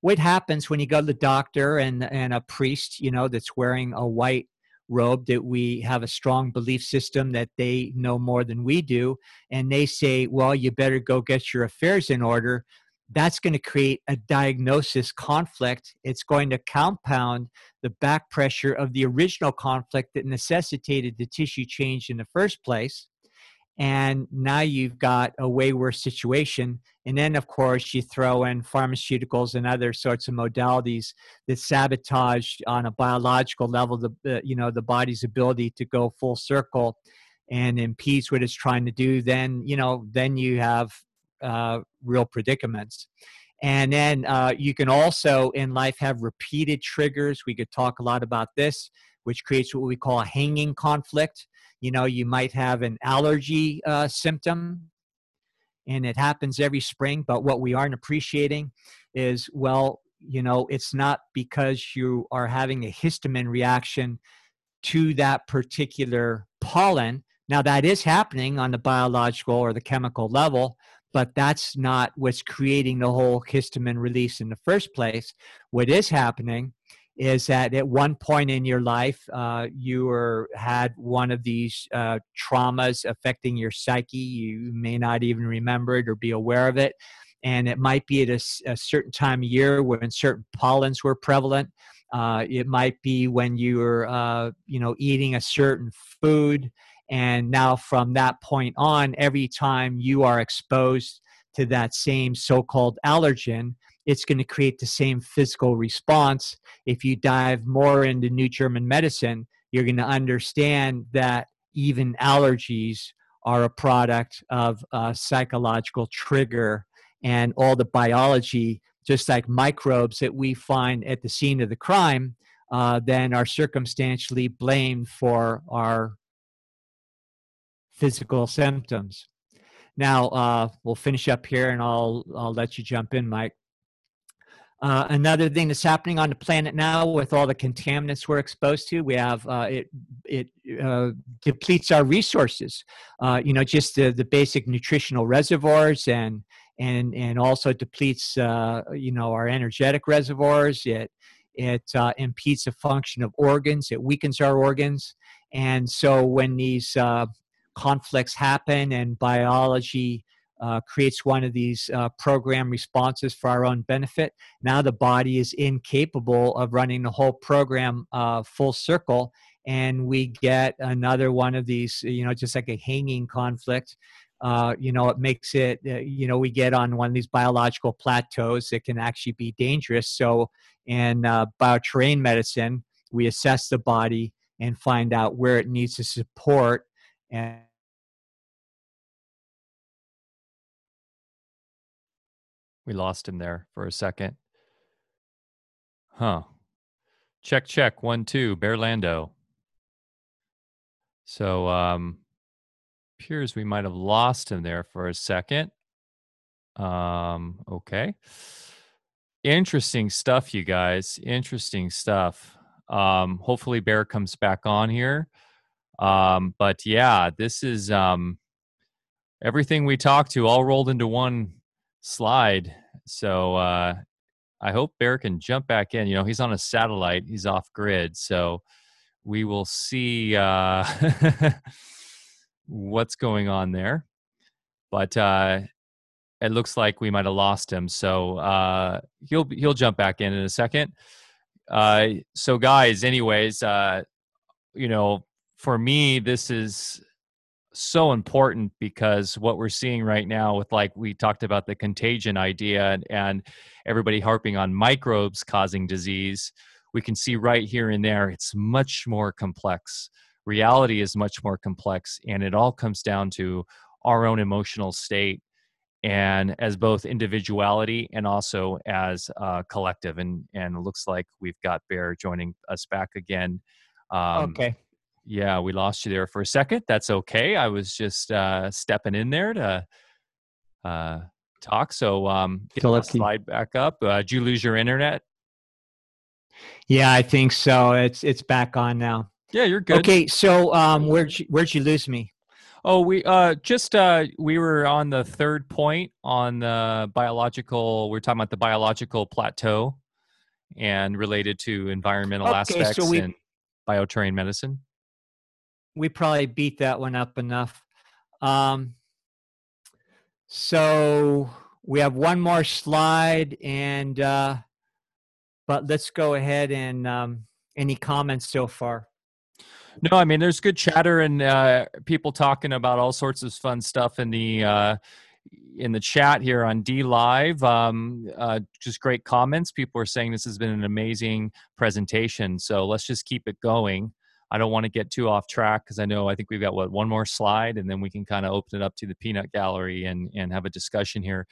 What happens when you go to the doctor and and a priest you know that's wearing a white robe that we have a strong belief system that they know more than we do and they say well you better go get your affairs in order that's going to create a diagnosis conflict. It's going to compound the back pressure of the original conflict that necessitated the tissue change in the first place. And now you've got a way worse situation. And then, of course, you throw in pharmaceuticals and other sorts of modalities that sabotage on a biological level the, you know, the body's ability to go full circle and impedes what it's trying to do. Then, you know, then you have uh, real predicaments. And then uh, you can also in life have repeated triggers. We could talk a lot about this, which creates what we call a hanging conflict. You know, you might have an allergy uh, symptom, and it happens every spring. But what we aren't appreciating is, well, you know, it's not because you are having a histamine reaction to that particular pollen. Now, that is happening on the biological or the chemical level, but that's not what's creating the whole histamine release in the first place. What is happening is that at one point in your life, uh, you were had one of these uh, traumas affecting your psyche. You may not even remember it or be aware of it, and it might be at a, a certain time of year when certain pollens were prevalent. Uh, it might be when you were, uh, you know, eating a certain food and now, from that point on, every time you are exposed to that same so called allergen, it's going to create the same physical response. If you dive more into New German medicine, you're going to understand that even allergies are a product of a psychological trigger, and all the biology just like microbes that we find at the scene of the crime, uh, then are circumstantially blamed for our physical symptoms. Now, uh, we'll finish up here and I'll, I'll let you jump in, Mike. Uh, another thing that's happening on the planet now with all the contaminants we're exposed to, we have uh, it it uh, depletes our resources. Uh, you know, just the, the basic nutritional reservoirs and and and also depletes uh, you know our energetic reservoirs. It it uh, impedes the function of organs. It weakens our organs, and so when these conflicts happen and biology uh, creates one of these uh, program responses for our own benefit. Now the body is incapable of running the whole program uh, full circle, and we get another one of these, you know, just like a hanging conflict. Uh, you know, it makes it, uh, you know, we get on one of these biological plateaus that can actually be dangerous. So, in uh, bioterrain medicine, we assess the body and find out where it needs to support and
We lost him there for a second. Huh. Check, check. One, two. Bearlando. So, um, appears we might have lost him there for a second. Um, okay. Interesting stuff, you guys. Interesting stuff. Um, hopefully Bear comes back on here. Um, but yeah, this is um everything we talked to all rolled into one slide. So uh, I hope Bear can jump back in. You know, he's on a satellite, he's off grid. So we will see uh, what's going on there. But uh, it looks like we might have lost him. So uh, he'll he'll jump back in in a second. Uh, so guys, anyways, uh, you know, for me, this is so important because what we're seeing right now with like we talked about the contagion idea and, and everybody harping on microbes causing disease we can see right here and there it's much more complex. Reality is much more complex and it all comes down to our own emotional state and as both individuality and also as a collective and and it looks like we've got bear joining us back again
um, okay
yeah, we lost you there for a second. That's okay. I was just uh, stepping in there to uh, talk. So, um, so let's slide back up. Uh, did you lose your internet?
Yeah, I think so. It's it's back on now.
Yeah, you're good.
Okay, so um, where'd you, where'd you lose me?
Oh, we uh just uh we were on the third point on the biological. We are talking about the biological plateau and related to environmental okay, aspects so we, in bioterrain medicine
we probably beat that one up enough. Um, so we have one more slide, and uh, but let's go ahead and um, any comments so far.
No, I mean there's good chatter and uh, people talking about all sorts of fun stuff in the uh, in the chat here on DLive. Um, uh, just great comments. People are saying this has been an amazing presentation. So let's just keep it going. I don't want to get too off track because I know I think we've got what one more slide and then we can kind of open it up to the peanut gallery and and have a discussion here.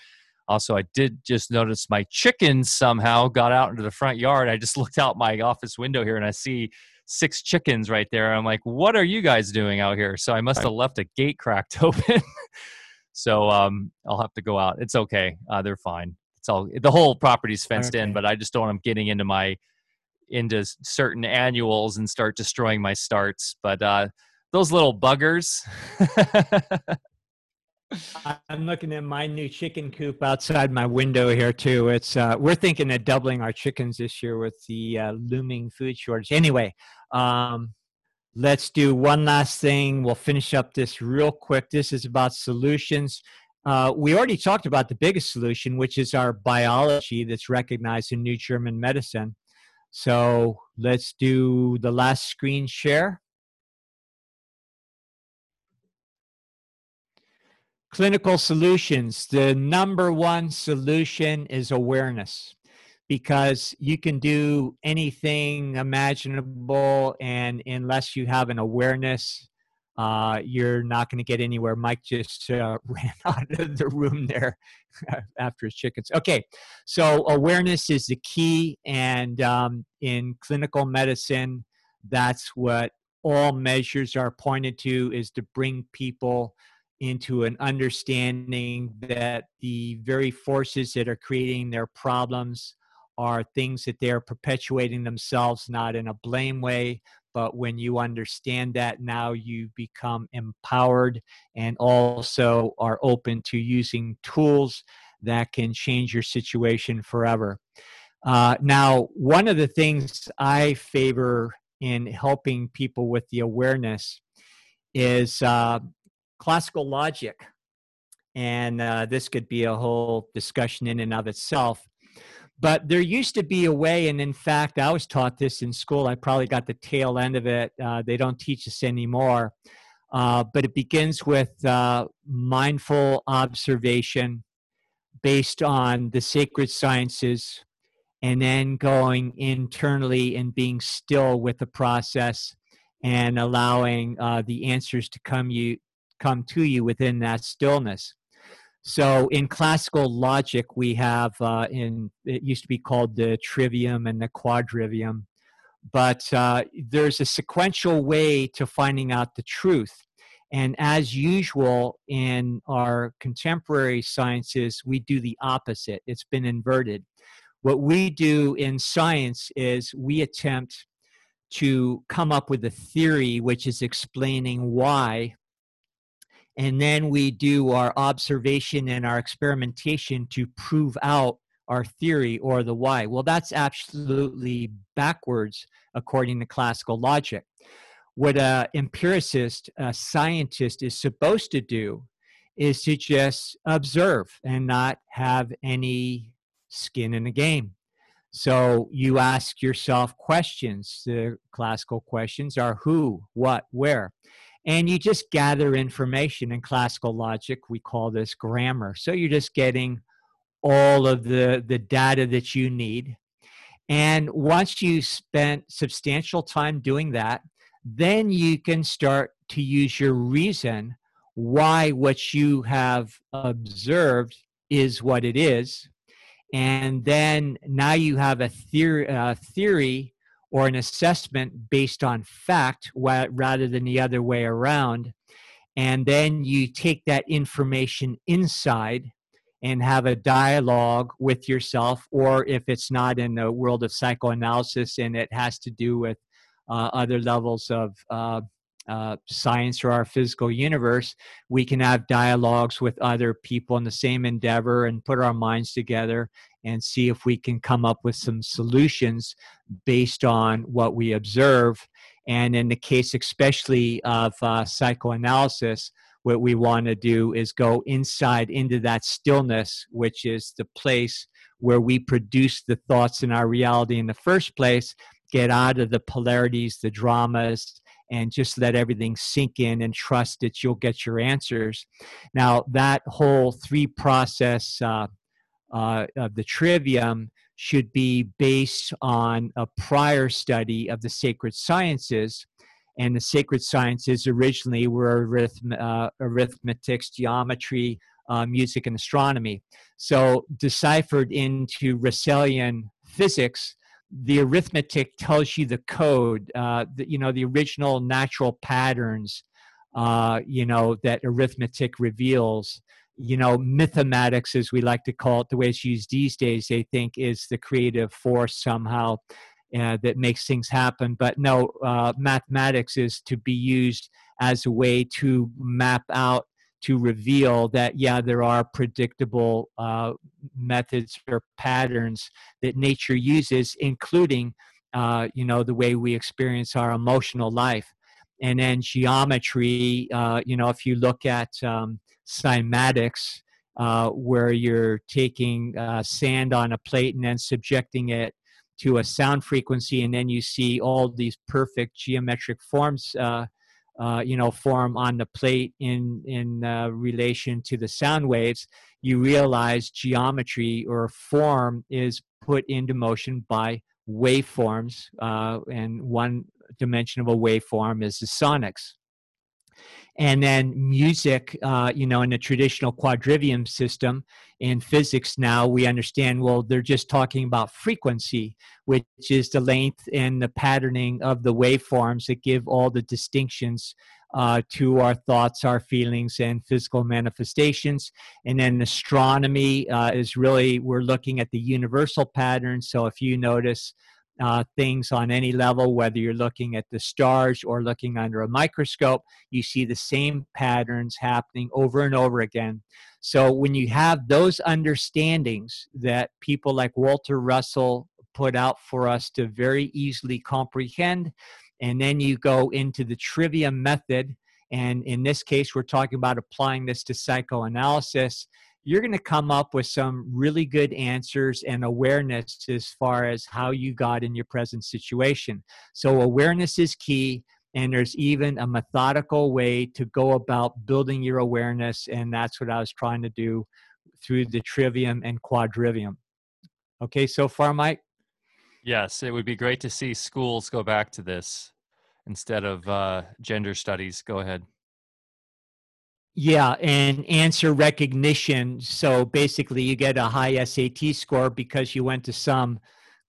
Also, I did just notice my chickens somehow got out into the front yard. I just looked out my office window here and I see six chickens right there. I'm like, what are you guys doing out here? So I must have left a gate cracked open. so um, I'll have to go out. It's okay. Uh, they're fine. It's all the whole property's fenced okay. in, but I just don't want them getting into my into certain annuals and start destroying my starts. But uh, those little buggers.
I'm looking at my new chicken coop outside my window here too. It's uh, we're thinking of doubling our chickens this year with the uh, looming food shortage. Anyway, um, let's do one last thing. We'll finish up this real quick. This is about solutions. Uh, we already talked about the biggest solution, which is our biology that's recognized in New German medicine. So let's do the last screen share. Clinical solutions. The number one solution is awareness because you can do anything imaginable, and unless you have an awareness uh, you're not going to get anywhere. Mike just uh, ran out of the room there after his chickens. Okay, so awareness is the key, and um, in clinical medicine, that's what all measures are pointed to is to bring people into an understanding that the very forces that are creating their problems are things that they're perpetuating themselves, not in a blame way, but when you understand that, now you become empowered and also are open to using tools that can change your situation forever. Uh, now, one of the things I favor in helping people with the awareness is uh, classical logic. And uh, this could be a whole discussion in and of itself. But there used to be a way, and in fact, I was taught this in school. I probably got the tail end of it. Uh, they don't teach us anymore. Uh, but it begins with uh, mindful observation based on the sacred sciences, and then going internally and being still with the process and allowing uh, the answers to come you come to you within that stillness. So in classical logic, we have uh, in it used to be called the trivium and the quadrivium, but uh, there's a sequential way to finding out the truth. And as usual in our contemporary sciences, we do the opposite. It's been inverted. What we do in science is we attempt to come up with a theory which is explaining why and then we do our observation and our experimentation to prove out our theory or the why. Well, that's absolutely backwards according to classical logic. What a empiricist, a scientist is supposed to do is to just observe and not have any skin in the game. So you ask yourself questions. The classical questions are who, what, where and you just gather information. In classical logic we call this grammar. So you're just getting all of the the data that you need. And once you spent substantial time doing that then you can start to use your reason why what you have observed is what it is. And then now you have a theory, uh, theory or an assessment based on fact rather than the other way around. And then you take that information inside and have a dialogue with yourself, or if it's not in the world of psychoanalysis and it has to do with uh, other levels of uh, uh, science or our physical universe, we can have dialogues with other people in the same endeavor and put our minds together and see if we can come up with some solutions based on what we observe. And in the case, especially of uh, psychoanalysis, what we want to do is go inside into that stillness, which is the place where we produce the thoughts in our reality in the first place, get out of the polarities, the dramas, and just let everything sink in and trust that you'll get your answers. Now, that whole three process uh, uh, of the trivium should be based on a prior study of the sacred sciences. And the sacred sciences originally were arith- uh, arithmetics, geometry, uh, music, and astronomy. So, deciphered into Russellian physics, the arithmetic tells you the code, uh, the, you know, the original natural patterns, uh, you know, that arithmetic reveals you know, mathematics, as we like to call it, the way it's used these days, they think is the creative force somehow uh, that makes things happen. But no, uh, mathematics is to be used as a way to map out, to reveal that, yeah, there are predictable uh, methods or patterns that nature uses, including, uh, you know, the way we experience our emotional life. And then geometry, uh, you know, if you look at, um, cymatics, uh, where you're taking uh, sand on a plate and then subjecting it to a sound frequency, and then you see all these perfect geometric forms, uh, uh you know, form on the plate in in uh, relation to the sound waves. You realize geometry or form is put into motion by waveforms, uh, and one dimension of a waveform is the sonics. And then music uh, you know in the traditional quadrivium system in physics now we understand well they're just talking about frequency which is the length and the patterning of the waveforms that give all the distinctions uh, to our thoughts our feelings and physical manifestations. And then astronomy uh, is really we're looking at the universal patterns so if you notice uh, things on any level, whether you're looking at the stars or looking under a microscope, you see the same patterns happening over and over again. So when you have those understandings that people like Walter Russell put out for us to very easily comprehend, and then you go into the trivia method, and in this case, we're talking about applying this to psychoanalysis you're going to come up with some really good answers and awareness as far as how you got in your present situation. So, awareness is key, and there's even a methodical way to go about building your awareness, and that's what I was trying to do through the trivium and quadrivium. Okay, so far, Mike?
Yes, it would be great to see schools go back to this instead of uh, gender studies. Go ahead.
Yeah, and answer recognition. So basically, you get a high SAT score because you went to some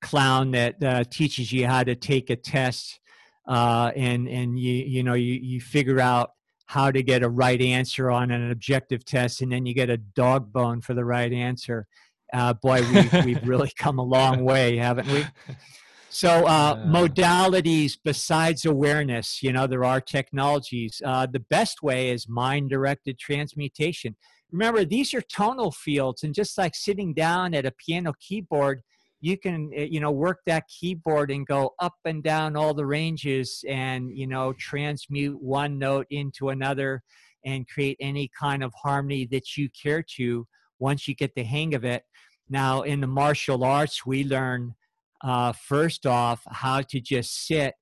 clown that uh, teaches you how to take a test, uh, and and you you know you you figure out how to get a right answer on an objective test, and then you get a dog bone for the right answer. Uh, boy, we've, we've really come a long way, haven't we? So, uh, modalities besides awareness, you know, there are technologies. Uh, the best way is mind directed transmutation. Remember, these are tonal fields, and just like sitting down at a piano keyboard, you can, eh, you know, work that keyboard and go up and down all the ranges and, you know, transmute one note into another and create any kind of harmony that you care to once you get the hang of it. Now, in the martial arts, we learn uh, first off, how to just sit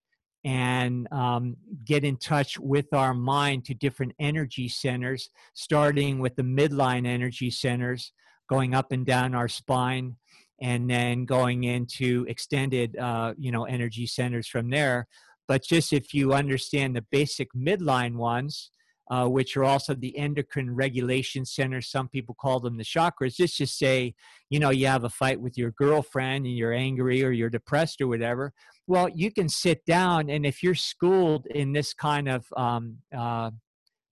and um, get in touch with our mind to different energy centers, starting with the midline energy centers, going up and down our spine, and then going into extended, uh, you know, energy centers from there. But just if you understand the basic midline ones, uh, which are also the endocrine regulation centers. Some people call them the chakras. Just to say, you know, you have a fight with your girlfriend and you're angry or you're depressed or whatever. Well, you can sit down, and if you're schooled in this kind of um, uh,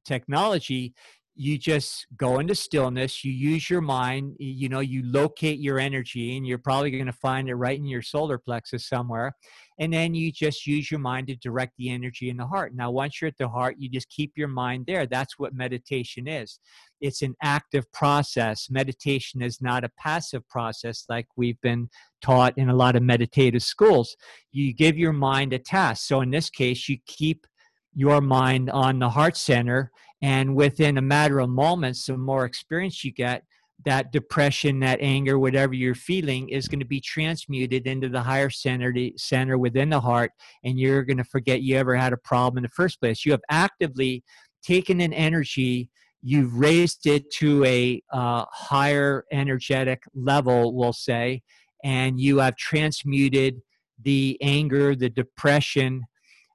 technology, you just go into stillness you use your mind you know you locate your energy and you're probably going to find it right in your solar plexus somewhere and then you just use your mind to direct the energy in the heart. Now once you're at the heart you just keep your mind there. That's what meditation is. It's an active process. Meditation is not a passive process like we've been taught in a lot of meditative schools. You give your mind a task. So in this case you keep your mind on the heart center and within a matter of moments the more experience you get that depression that anger whatever you're feeling is going to be transmuted into the higher center center within the heart and you're going to forget you ever had a problem in the first place. You have actively taken an energy. You've raised it to a uh, higher energetic level we'll say and you have transmuted the anger the depression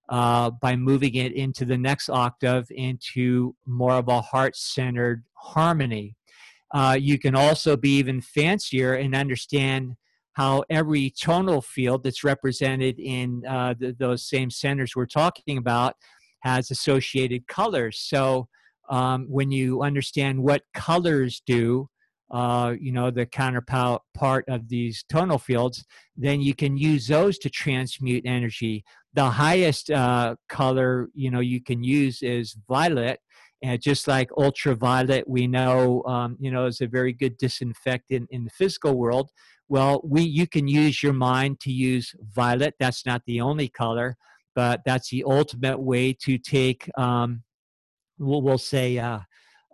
uh, by moving it into the next octave into more of a heart centered harmony. Uh, you can also be even fancier and understand how every tonal field that's represented in uh, those same centers we're talking about has associated colors. So um, when you understand what colors do, uh, you know, the counterpart part of these tonal fields, then you can use those to transmute energy. The highest uh, color, you know, you can use is violet. And just like ultraviolet, we know, um, you know, is a very good disinfectant in the physical world. Well, we you can use your mind to use violet. That's not the only color, but that's the ultimate way to take, um, we'll, we'll say, uh,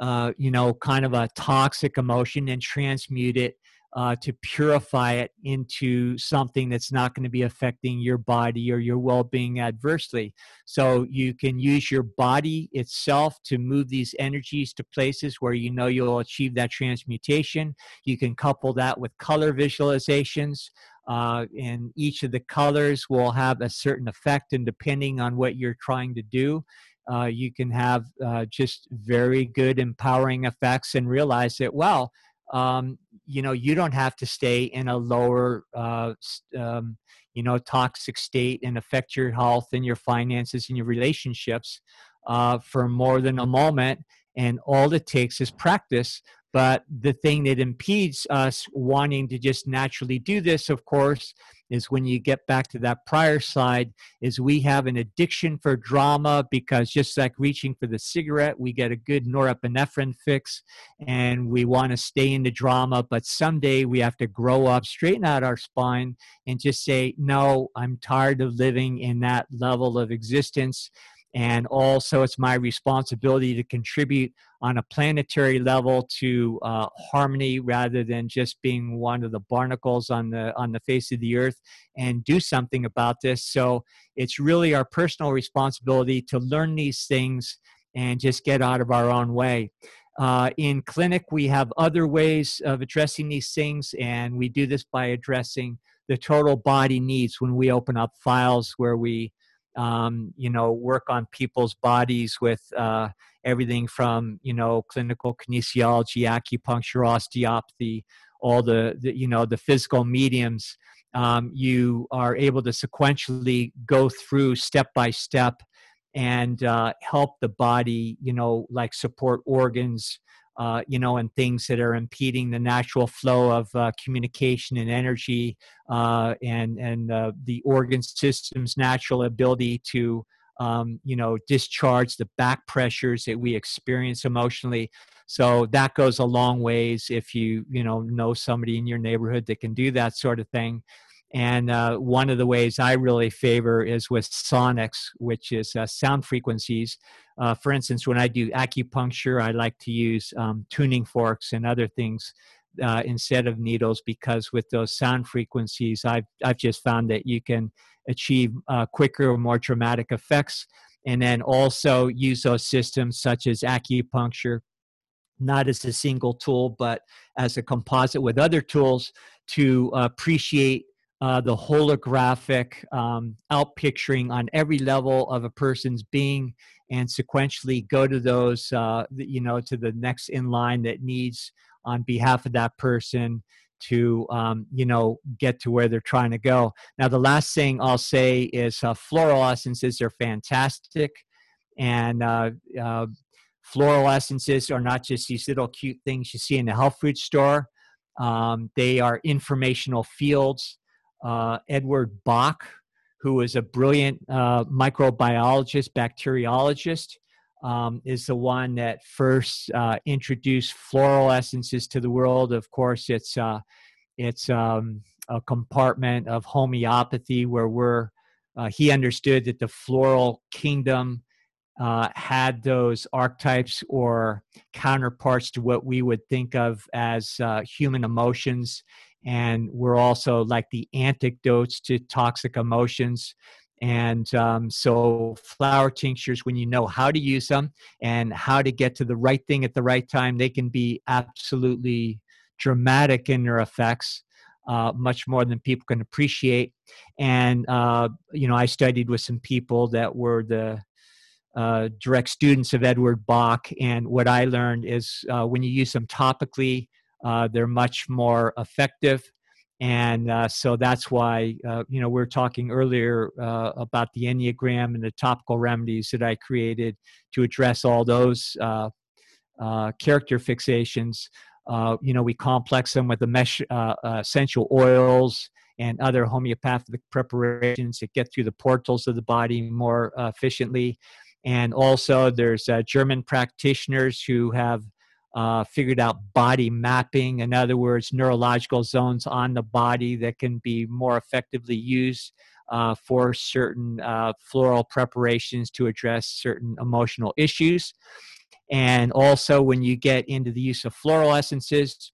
uh, you know, kind of a toxic emotion and transmute it uh, to purify it into something that's not going to be affecting your body or your well being adversely. So you can use your body itself to move these energies to places where you know you'll achieve that transmutation. You can couple that with color visualizations. Uh, and each of the colors will have a certain effect, and depending on what you're trying to do, uh, you can have uh, just very good empowering effects and realize that well um, you know you don't have to stay in a lower uh, um, you know toxic state and affect your health and your finances and your relationships uh, for more than a moment and all it takes is practice. But the thing that impedes us wanting to just naturally do this of course is when you get back to that prior slide is we have an addiction for drama because just like reaching for the cigarette we get a good norepinephrine fix and we want to stay in the drama but someday we have to grow up straighten out our spine and just say no i'm tired of living in that level of existence and also it's my responsibility to contribute on a planetary level to uh, harmony rather than just being one of the barnacles on the on the face of the earth and do something about this. So it's really our personal responsibility to learn these things and just get out of our own way. Uh, in clinic we have other ways of addressing these things and we do this by addressing the total body needs. When we open up files where we um, you know, work on people's bodies with uh, everything from, you know, clinical kinesiology, acupuncture, osteopathy, all the, the you know, the physical mediums. Um, you are able to sequentially go through step by step and uh, help the body, you know, like support organs, uh, you know, and things that are impeding the natural flow of uh, communication and energy, uh, and and uh, the organ system's natural ability to, um, you know, discharge the back pressures that we experience emotionally. So that goes a long ways if you you know know somebody in your neighborhood that can do that sort of thing. And uh, one of the ways I really favor is with sonics, which is uh, sound frequencies. Uh, for instance, when I do acupuncture, I like to use um, tuning forks and other things uh, instead of needles because with those sound frequencies, I've, I've just found that you can achieve uh, quicker, or more dramatic effects. And then also use those systems such as acupuncture not as a single tool, but as a composite with other tools to appreciate uh, the holographic um, outpicturing on every level of a person's being and sequentially go to those uh, you know to the next in line that needs on behalf of that person to um, you know get to where they're trying to go. Now the last thing i'll say is uh, floral essences are fantastic. And uh, uh, floral essences are not just these little cute things you see in the health food store. Um, they are informational fields uh, Edward Bach, who is a brilliant uh, microbiologist, bacteriologist, um, is the one that first uh, introduced floral essences to the world. Of course, it's uh, it's um, a compartment of homeopathy where we're uh, he understood that the floral kingdom uh, had those archetypes or counterparts to what we would think of as uh, human emotions and we're also like the antidotes to toxic emotions. And um, so flower tinctures when you know how to use them and how to get to the right thing at the right time they can be absolutely dramatic in their effects uh, much more than people can appreciate. And uh, you know i studied with some people that were the uh, direct students of edward bach. And what i learned is uh, when you use them topically uh, they're much more effective. And uh, so that's why, uh, you know, we are talking earlier uh, about the Enneagram and the topical remedies that I created to address all those uh, uh, character fixations. you know, we complex them with the mesh essential oils and other homeopathic preparations that get through the portals of the body more efficiently. And also, there's German practitioners who have uh, figured out body mapping, in other words, neurological zones on the body that can be more effectively used uh, for certain uh, floral preparations to address certain emotional issues. And also, when you get into the use of floral essences,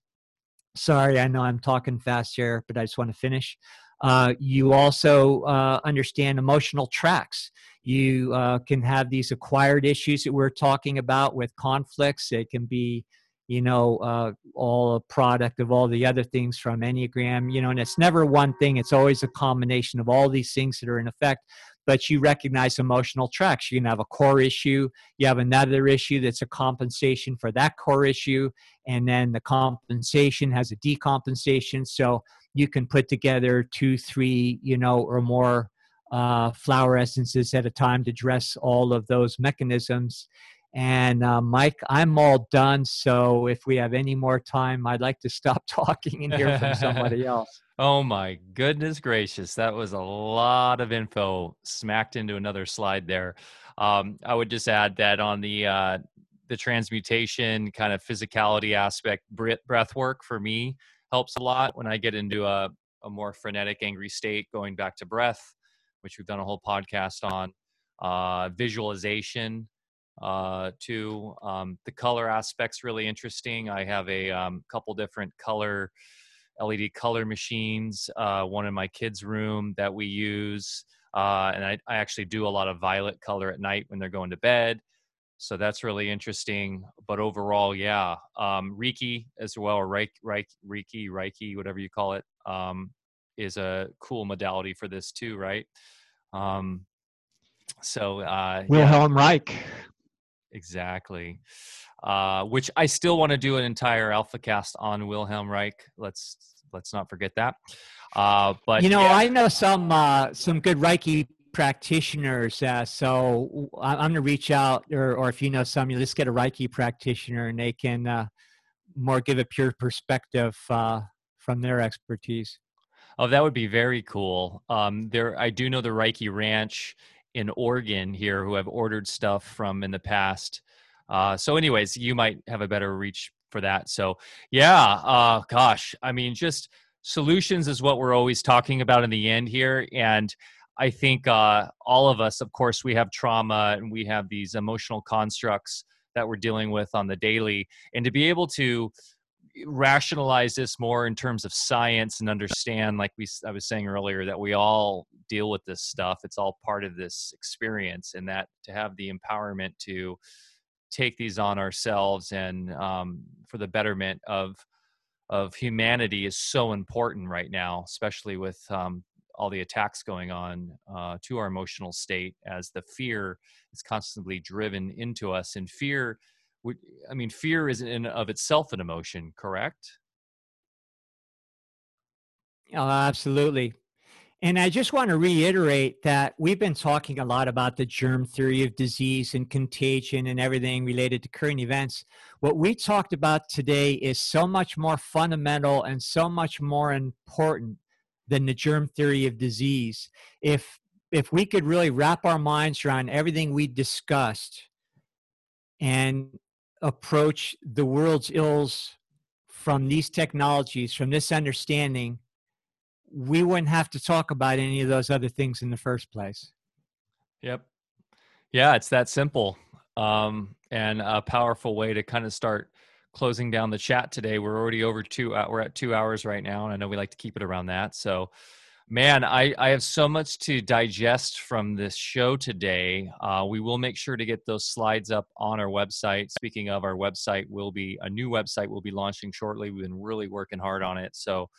sorry, I know I'm talking fast here, but I just want to finish. Uh, you also uh, understand emotional tracks. You uh, can have these acquired issues that we're talking about with conflicts. It can be, you know, uh, all a product of all the other things from Enneagram, you know, and it's never one thing, it's always a combination of all these things that are in effect. but you recognize emotional tracks. You can have a core issue, you have another issue that's a compensation for that core issue, and then the compensation has a decompensation. So you can put together two, three, you know, or more uh, flower essences at a time to address all of those mechanisms. And uh, Mike, I'm all done. So if we have any more time, I'd like to stop talking and hear from somebody else.
Oh my goodness gracious. That was a lot of info smacked into another slide there. Um, I would just add that on the uh, the transmutation kind of physicality aspect, breath work for me helps a lot when I get into a, a more frenetic, angry state, going back to breath, which we've done a whole podcast on. Uh, visualization, uh, too. Um, the color aspect's really interesting. I have a um, couple different color LED color machines, uh, one in my kids' room that we use. Uh, and I, I, actually do a lot of violet color at night when they're going to bed. So that's really interesting. But overall, yeah, um, Reiki as well, or Reiki, Reiki, Reiki, whatever you call it, um, is a cool modality for this too, right? Um, so uh,
Wilhelm yeah. Reich.
Exactly. Uh, which I still want to do an entire alpha cast on Wilhelm Reich. Let's let's not forget that. Uh, but
you know,
yeah.
I know some uh, some good Reiki practitioners. Uh, so I'm going to reach out, or or if you know some, you just get a Reiki practitioner, and they can uh, more give a pure perspective uh, from their expertise.
Oh, that would be very cool. Um, there, I do know the Reiki Ranch in Oregon here who have ordered stuff from in the past uh, so, anyways, you might have a better reach for that. So, yeah, uh, gosh, I mean, just solutions is what we're always talking about in the end here. And I think uh, all of us, of course, we have trauma and we have these emotional constructs that we're dealing with on the daily. And to be able to rationalize this more in terms of science and understand like we i was saying earlier that we all deal with this stuff it's all part of this experience and that to have the empowerment to take these on ourselves and um, for the betterment of of humanity is so important right now, especially with um, all the attacks going on uh, to our emotional state as the fear is constantly driven into us. And fear, I mean, fear is in of itself an emotion, correct?
Oh, absolutely. And I just want to reiterate that we've been talking a lot about the germ theory of disease and contagion and everything related to current events. What we talked about today is so much more fundamental and so much more important than the germ theory of disease. If if we could really wrap our minds around everything we discussed and approach the world's ills from these technologies, from this understanding, we wouldn't have to talk about any of those other things in the first place.
Yep. Yeah, it's that simple. Um, and a powerful way to kind of start closing down the chat today. We're already over two. Uh, we're at two hours right now, and I know we like to keep it around that. So, man, I I have so much to digest from this show today. Uh, we will make sure to get those slides up on our website. Speaking of, our website will be a new website. will be launching shortly. We've been really working hard on it. So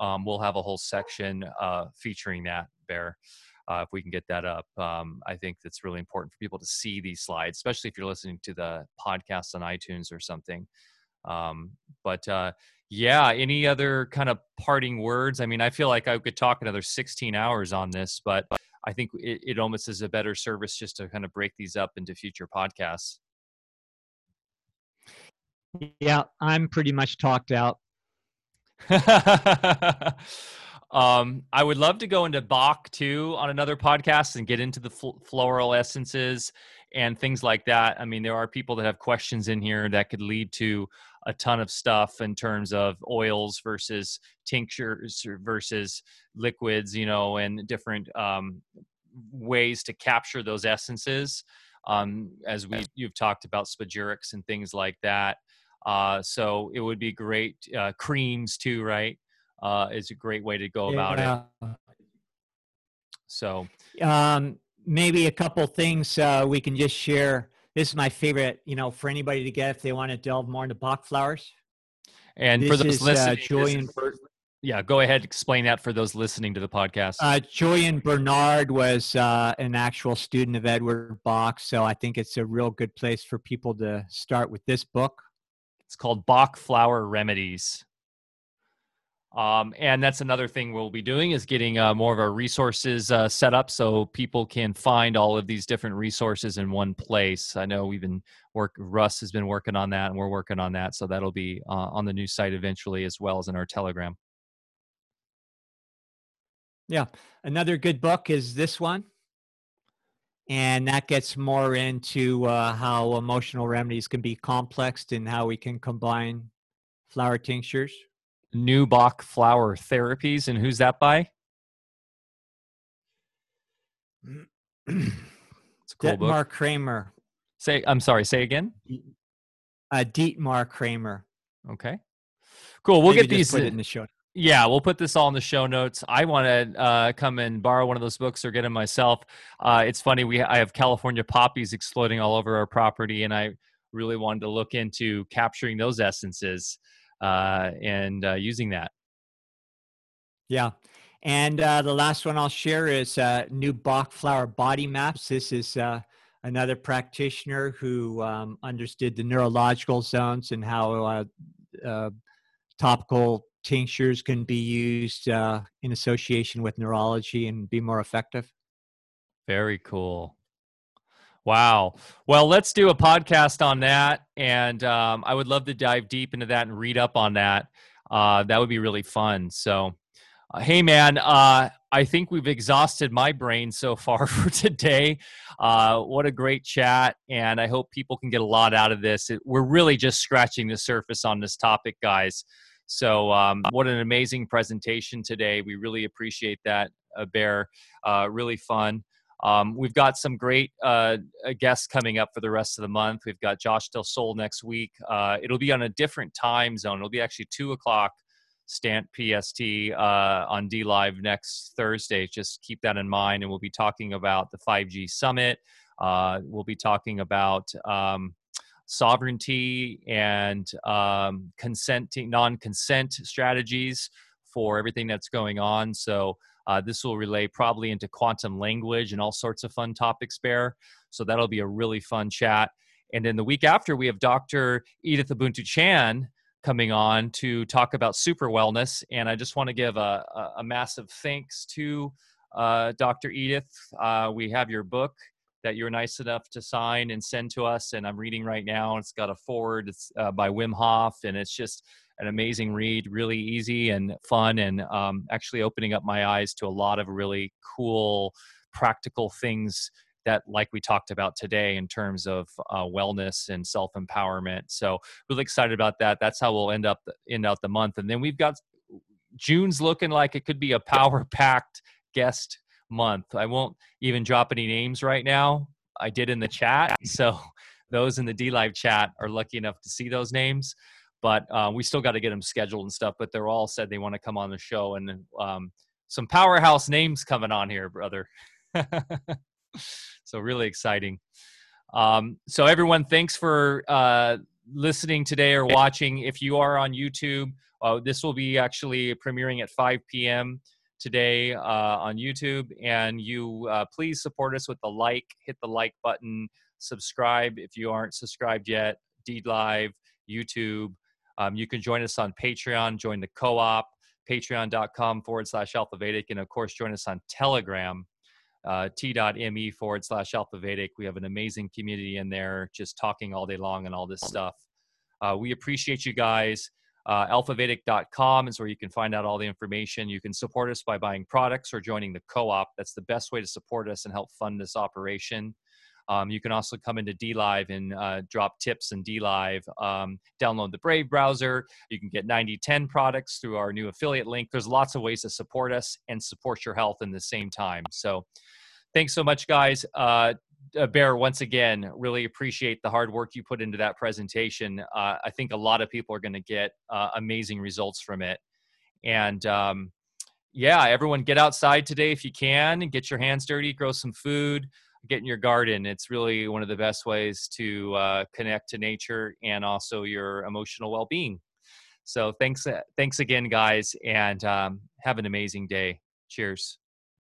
um, we'll have a whole section uh, featuring that Bear. Uh, if we can get that up, um, I think that's really important for people to see these slides, especially if you're listening to the podcast on iTunes or something. Um, but uh, yeah, any other kind of parting words? I mean, I feel like I could talk another 16 hours on this, but I think it, it almost is a better service just to kind of break these up into future podcasts.
Yeah, I'm pretty much talked out.
um, I would love to go into Bach too on another podcast and get into the fl- floral essences and things like that. I mean, there are people that have questions in here that could lead to a ton of stuff in terms of oils versus tinctures versus liquids, you know, and different um, ways to capture those essences. Um, as we you've talked about spagyrics and things like that. Uh, so it would be great. Uh, creams too, right? Uh, is a great way to go about yeah. it. So
um, maybe a couple things uh, we can just share. This is my favorite, you know, for anybody to get if they want to delve more into Bach flowers.
And
this
for those
is,
uh, listening,
Julian.
Yeah, go ahead. Explain that for those listening to the podcast.
Uh, Julian Barnard was uh, an actual student of Edward Bach, so I think it's a real good place for people to start with this book.
It's called Bach Flower Remedies. Um, and that's another thing we'll be doing is getting uh, more of our resources uh, set up so people can find all of these different resources in one place. I know we've been work. Russ has been working on that, and we're working on that. So that'll be uh, on the new site eventually, as well as in our Telegram.
Yeah, another good book is this one, and that gets more into uh, how emotional remedies can be complexed and how we can combine flower tinctures
New Bach Flower Therapies. And who's that by?
it's a cool Dietmar book. Kramer.
Say, I'm sorry, say again?
Uh, Dietmar Kramer.
Okay. Cool. We'll
Maybe
get these
put it in the show.
Yeah, we'll put this all in the show notes. I want to uh, come and borrow one of those books or get them myself. Uh, it's funny we I have California poppies exploding all over our property, and I really wanted to look into capturing those essences uh, and uh, using that.
Yeah. And uh, the last one I'll share is uh, new Bach flower body maps. This is uh, another practitioner who um, understood the neurological zones and how uh, uh, topical tinctures can be used uh, in association with neurology and be more effective.
Very cool. Wow. Well, let's do a podcast on that. And um, I would love to dive deep into that and read up on that. Uh, that would be really fun. So, uh, hey, man, uh, I think we've exhausted my brain so far for today. Uh, what a great chat. And I hope people can get a lot out of this. It, we're really just scratching the surface on this topic, guys. So, um, what an amazing presentation today. We really appreciate that, uh, Bear. Uh, really fun. Um, we've got some great uh, uh, guests coming up for the rest of the month. We've got Josh Del Sol next week. Uh, it'll be on a different time zone. It'll be actually two o'clock Stant PST uh, on DLive next Thursday. Just keep that in mind, and we'll be talking about the 5G summit. Uh, we'll be talking about um, sovereignty and um, consenting, non-consent strategies for everything that's going on. So uh, this will relay probably into quantum language and all sorts of fun topics there. So that'll be a really fun chat. And then the week after, we have Dr. Edith Ubuntu Chan coming on to talk about super wellness. And I just want to give a, a, a massive thanks to uh, Dr. Edith. Uh, we have your book that you're nice enough to sign and send to us. And I'm reading right now. It's got a forward it's, uh, by Wim Hof, and it's just an amazing read, really easy and fun, and um, actually opening up my eyes to a lot of really cool, practical things that like we talked about today in terms of uh, wellness and self empowerment. So really excited about that. That's how we'll end up end out the month, and then we've got June's looking like it could be a power packed guest month. I won't even drop any names right now. I did in the chat, so those in the DLive chat are lucky enough to see those names but uh, we still got to get them scheduled and stuff. But they're all said they want to come on the show, and um, some powerhouse names coming on here, brother. so really exciting. Um, so everyone, thanks for uh, listening today or watching. If you are on YouTube, uh, this will be actually premiering at 5 p.m. today uh, on YouTube. And you uh, please support us with the like, hit the like button, subscribe if you aren't subscribed yet. DLive, YouTube, um, you can join us on Patreon, join the co op, patreon.com forward slash alpha Vedic, and of course, join us on Telegram, uh, t.me forward slash alpha Vedic. We have an amazing community in there just talking all day long and all this stuff. Uh, we appreciate you guys. Uh, alphavedic.com is where you can find out all the information. You can support us by buying products or joining the co op. That's the best way to support us and help fund this operation. Um, you can also come into DLive and uh, drop tips in DLive. Um, download the Brave browser. You can get 9010 products through our new affiliate link. There's lots of ways to support us and support your health in the same time. So thanks so much, guys. Uh, Bear, once again, really appreciate the hard work you put into that presentation. Uh, I think a lot of people are going to get uh, amazing results from it. And um, yeah, everyone get outside today if you can and get your hands dirty, grow some food get in your garden. It's really one of the best ways to uh, connect to nature and also your emotional well being. So thanks, uh, thanks again, guys, and um, have an amazing day. Cheers.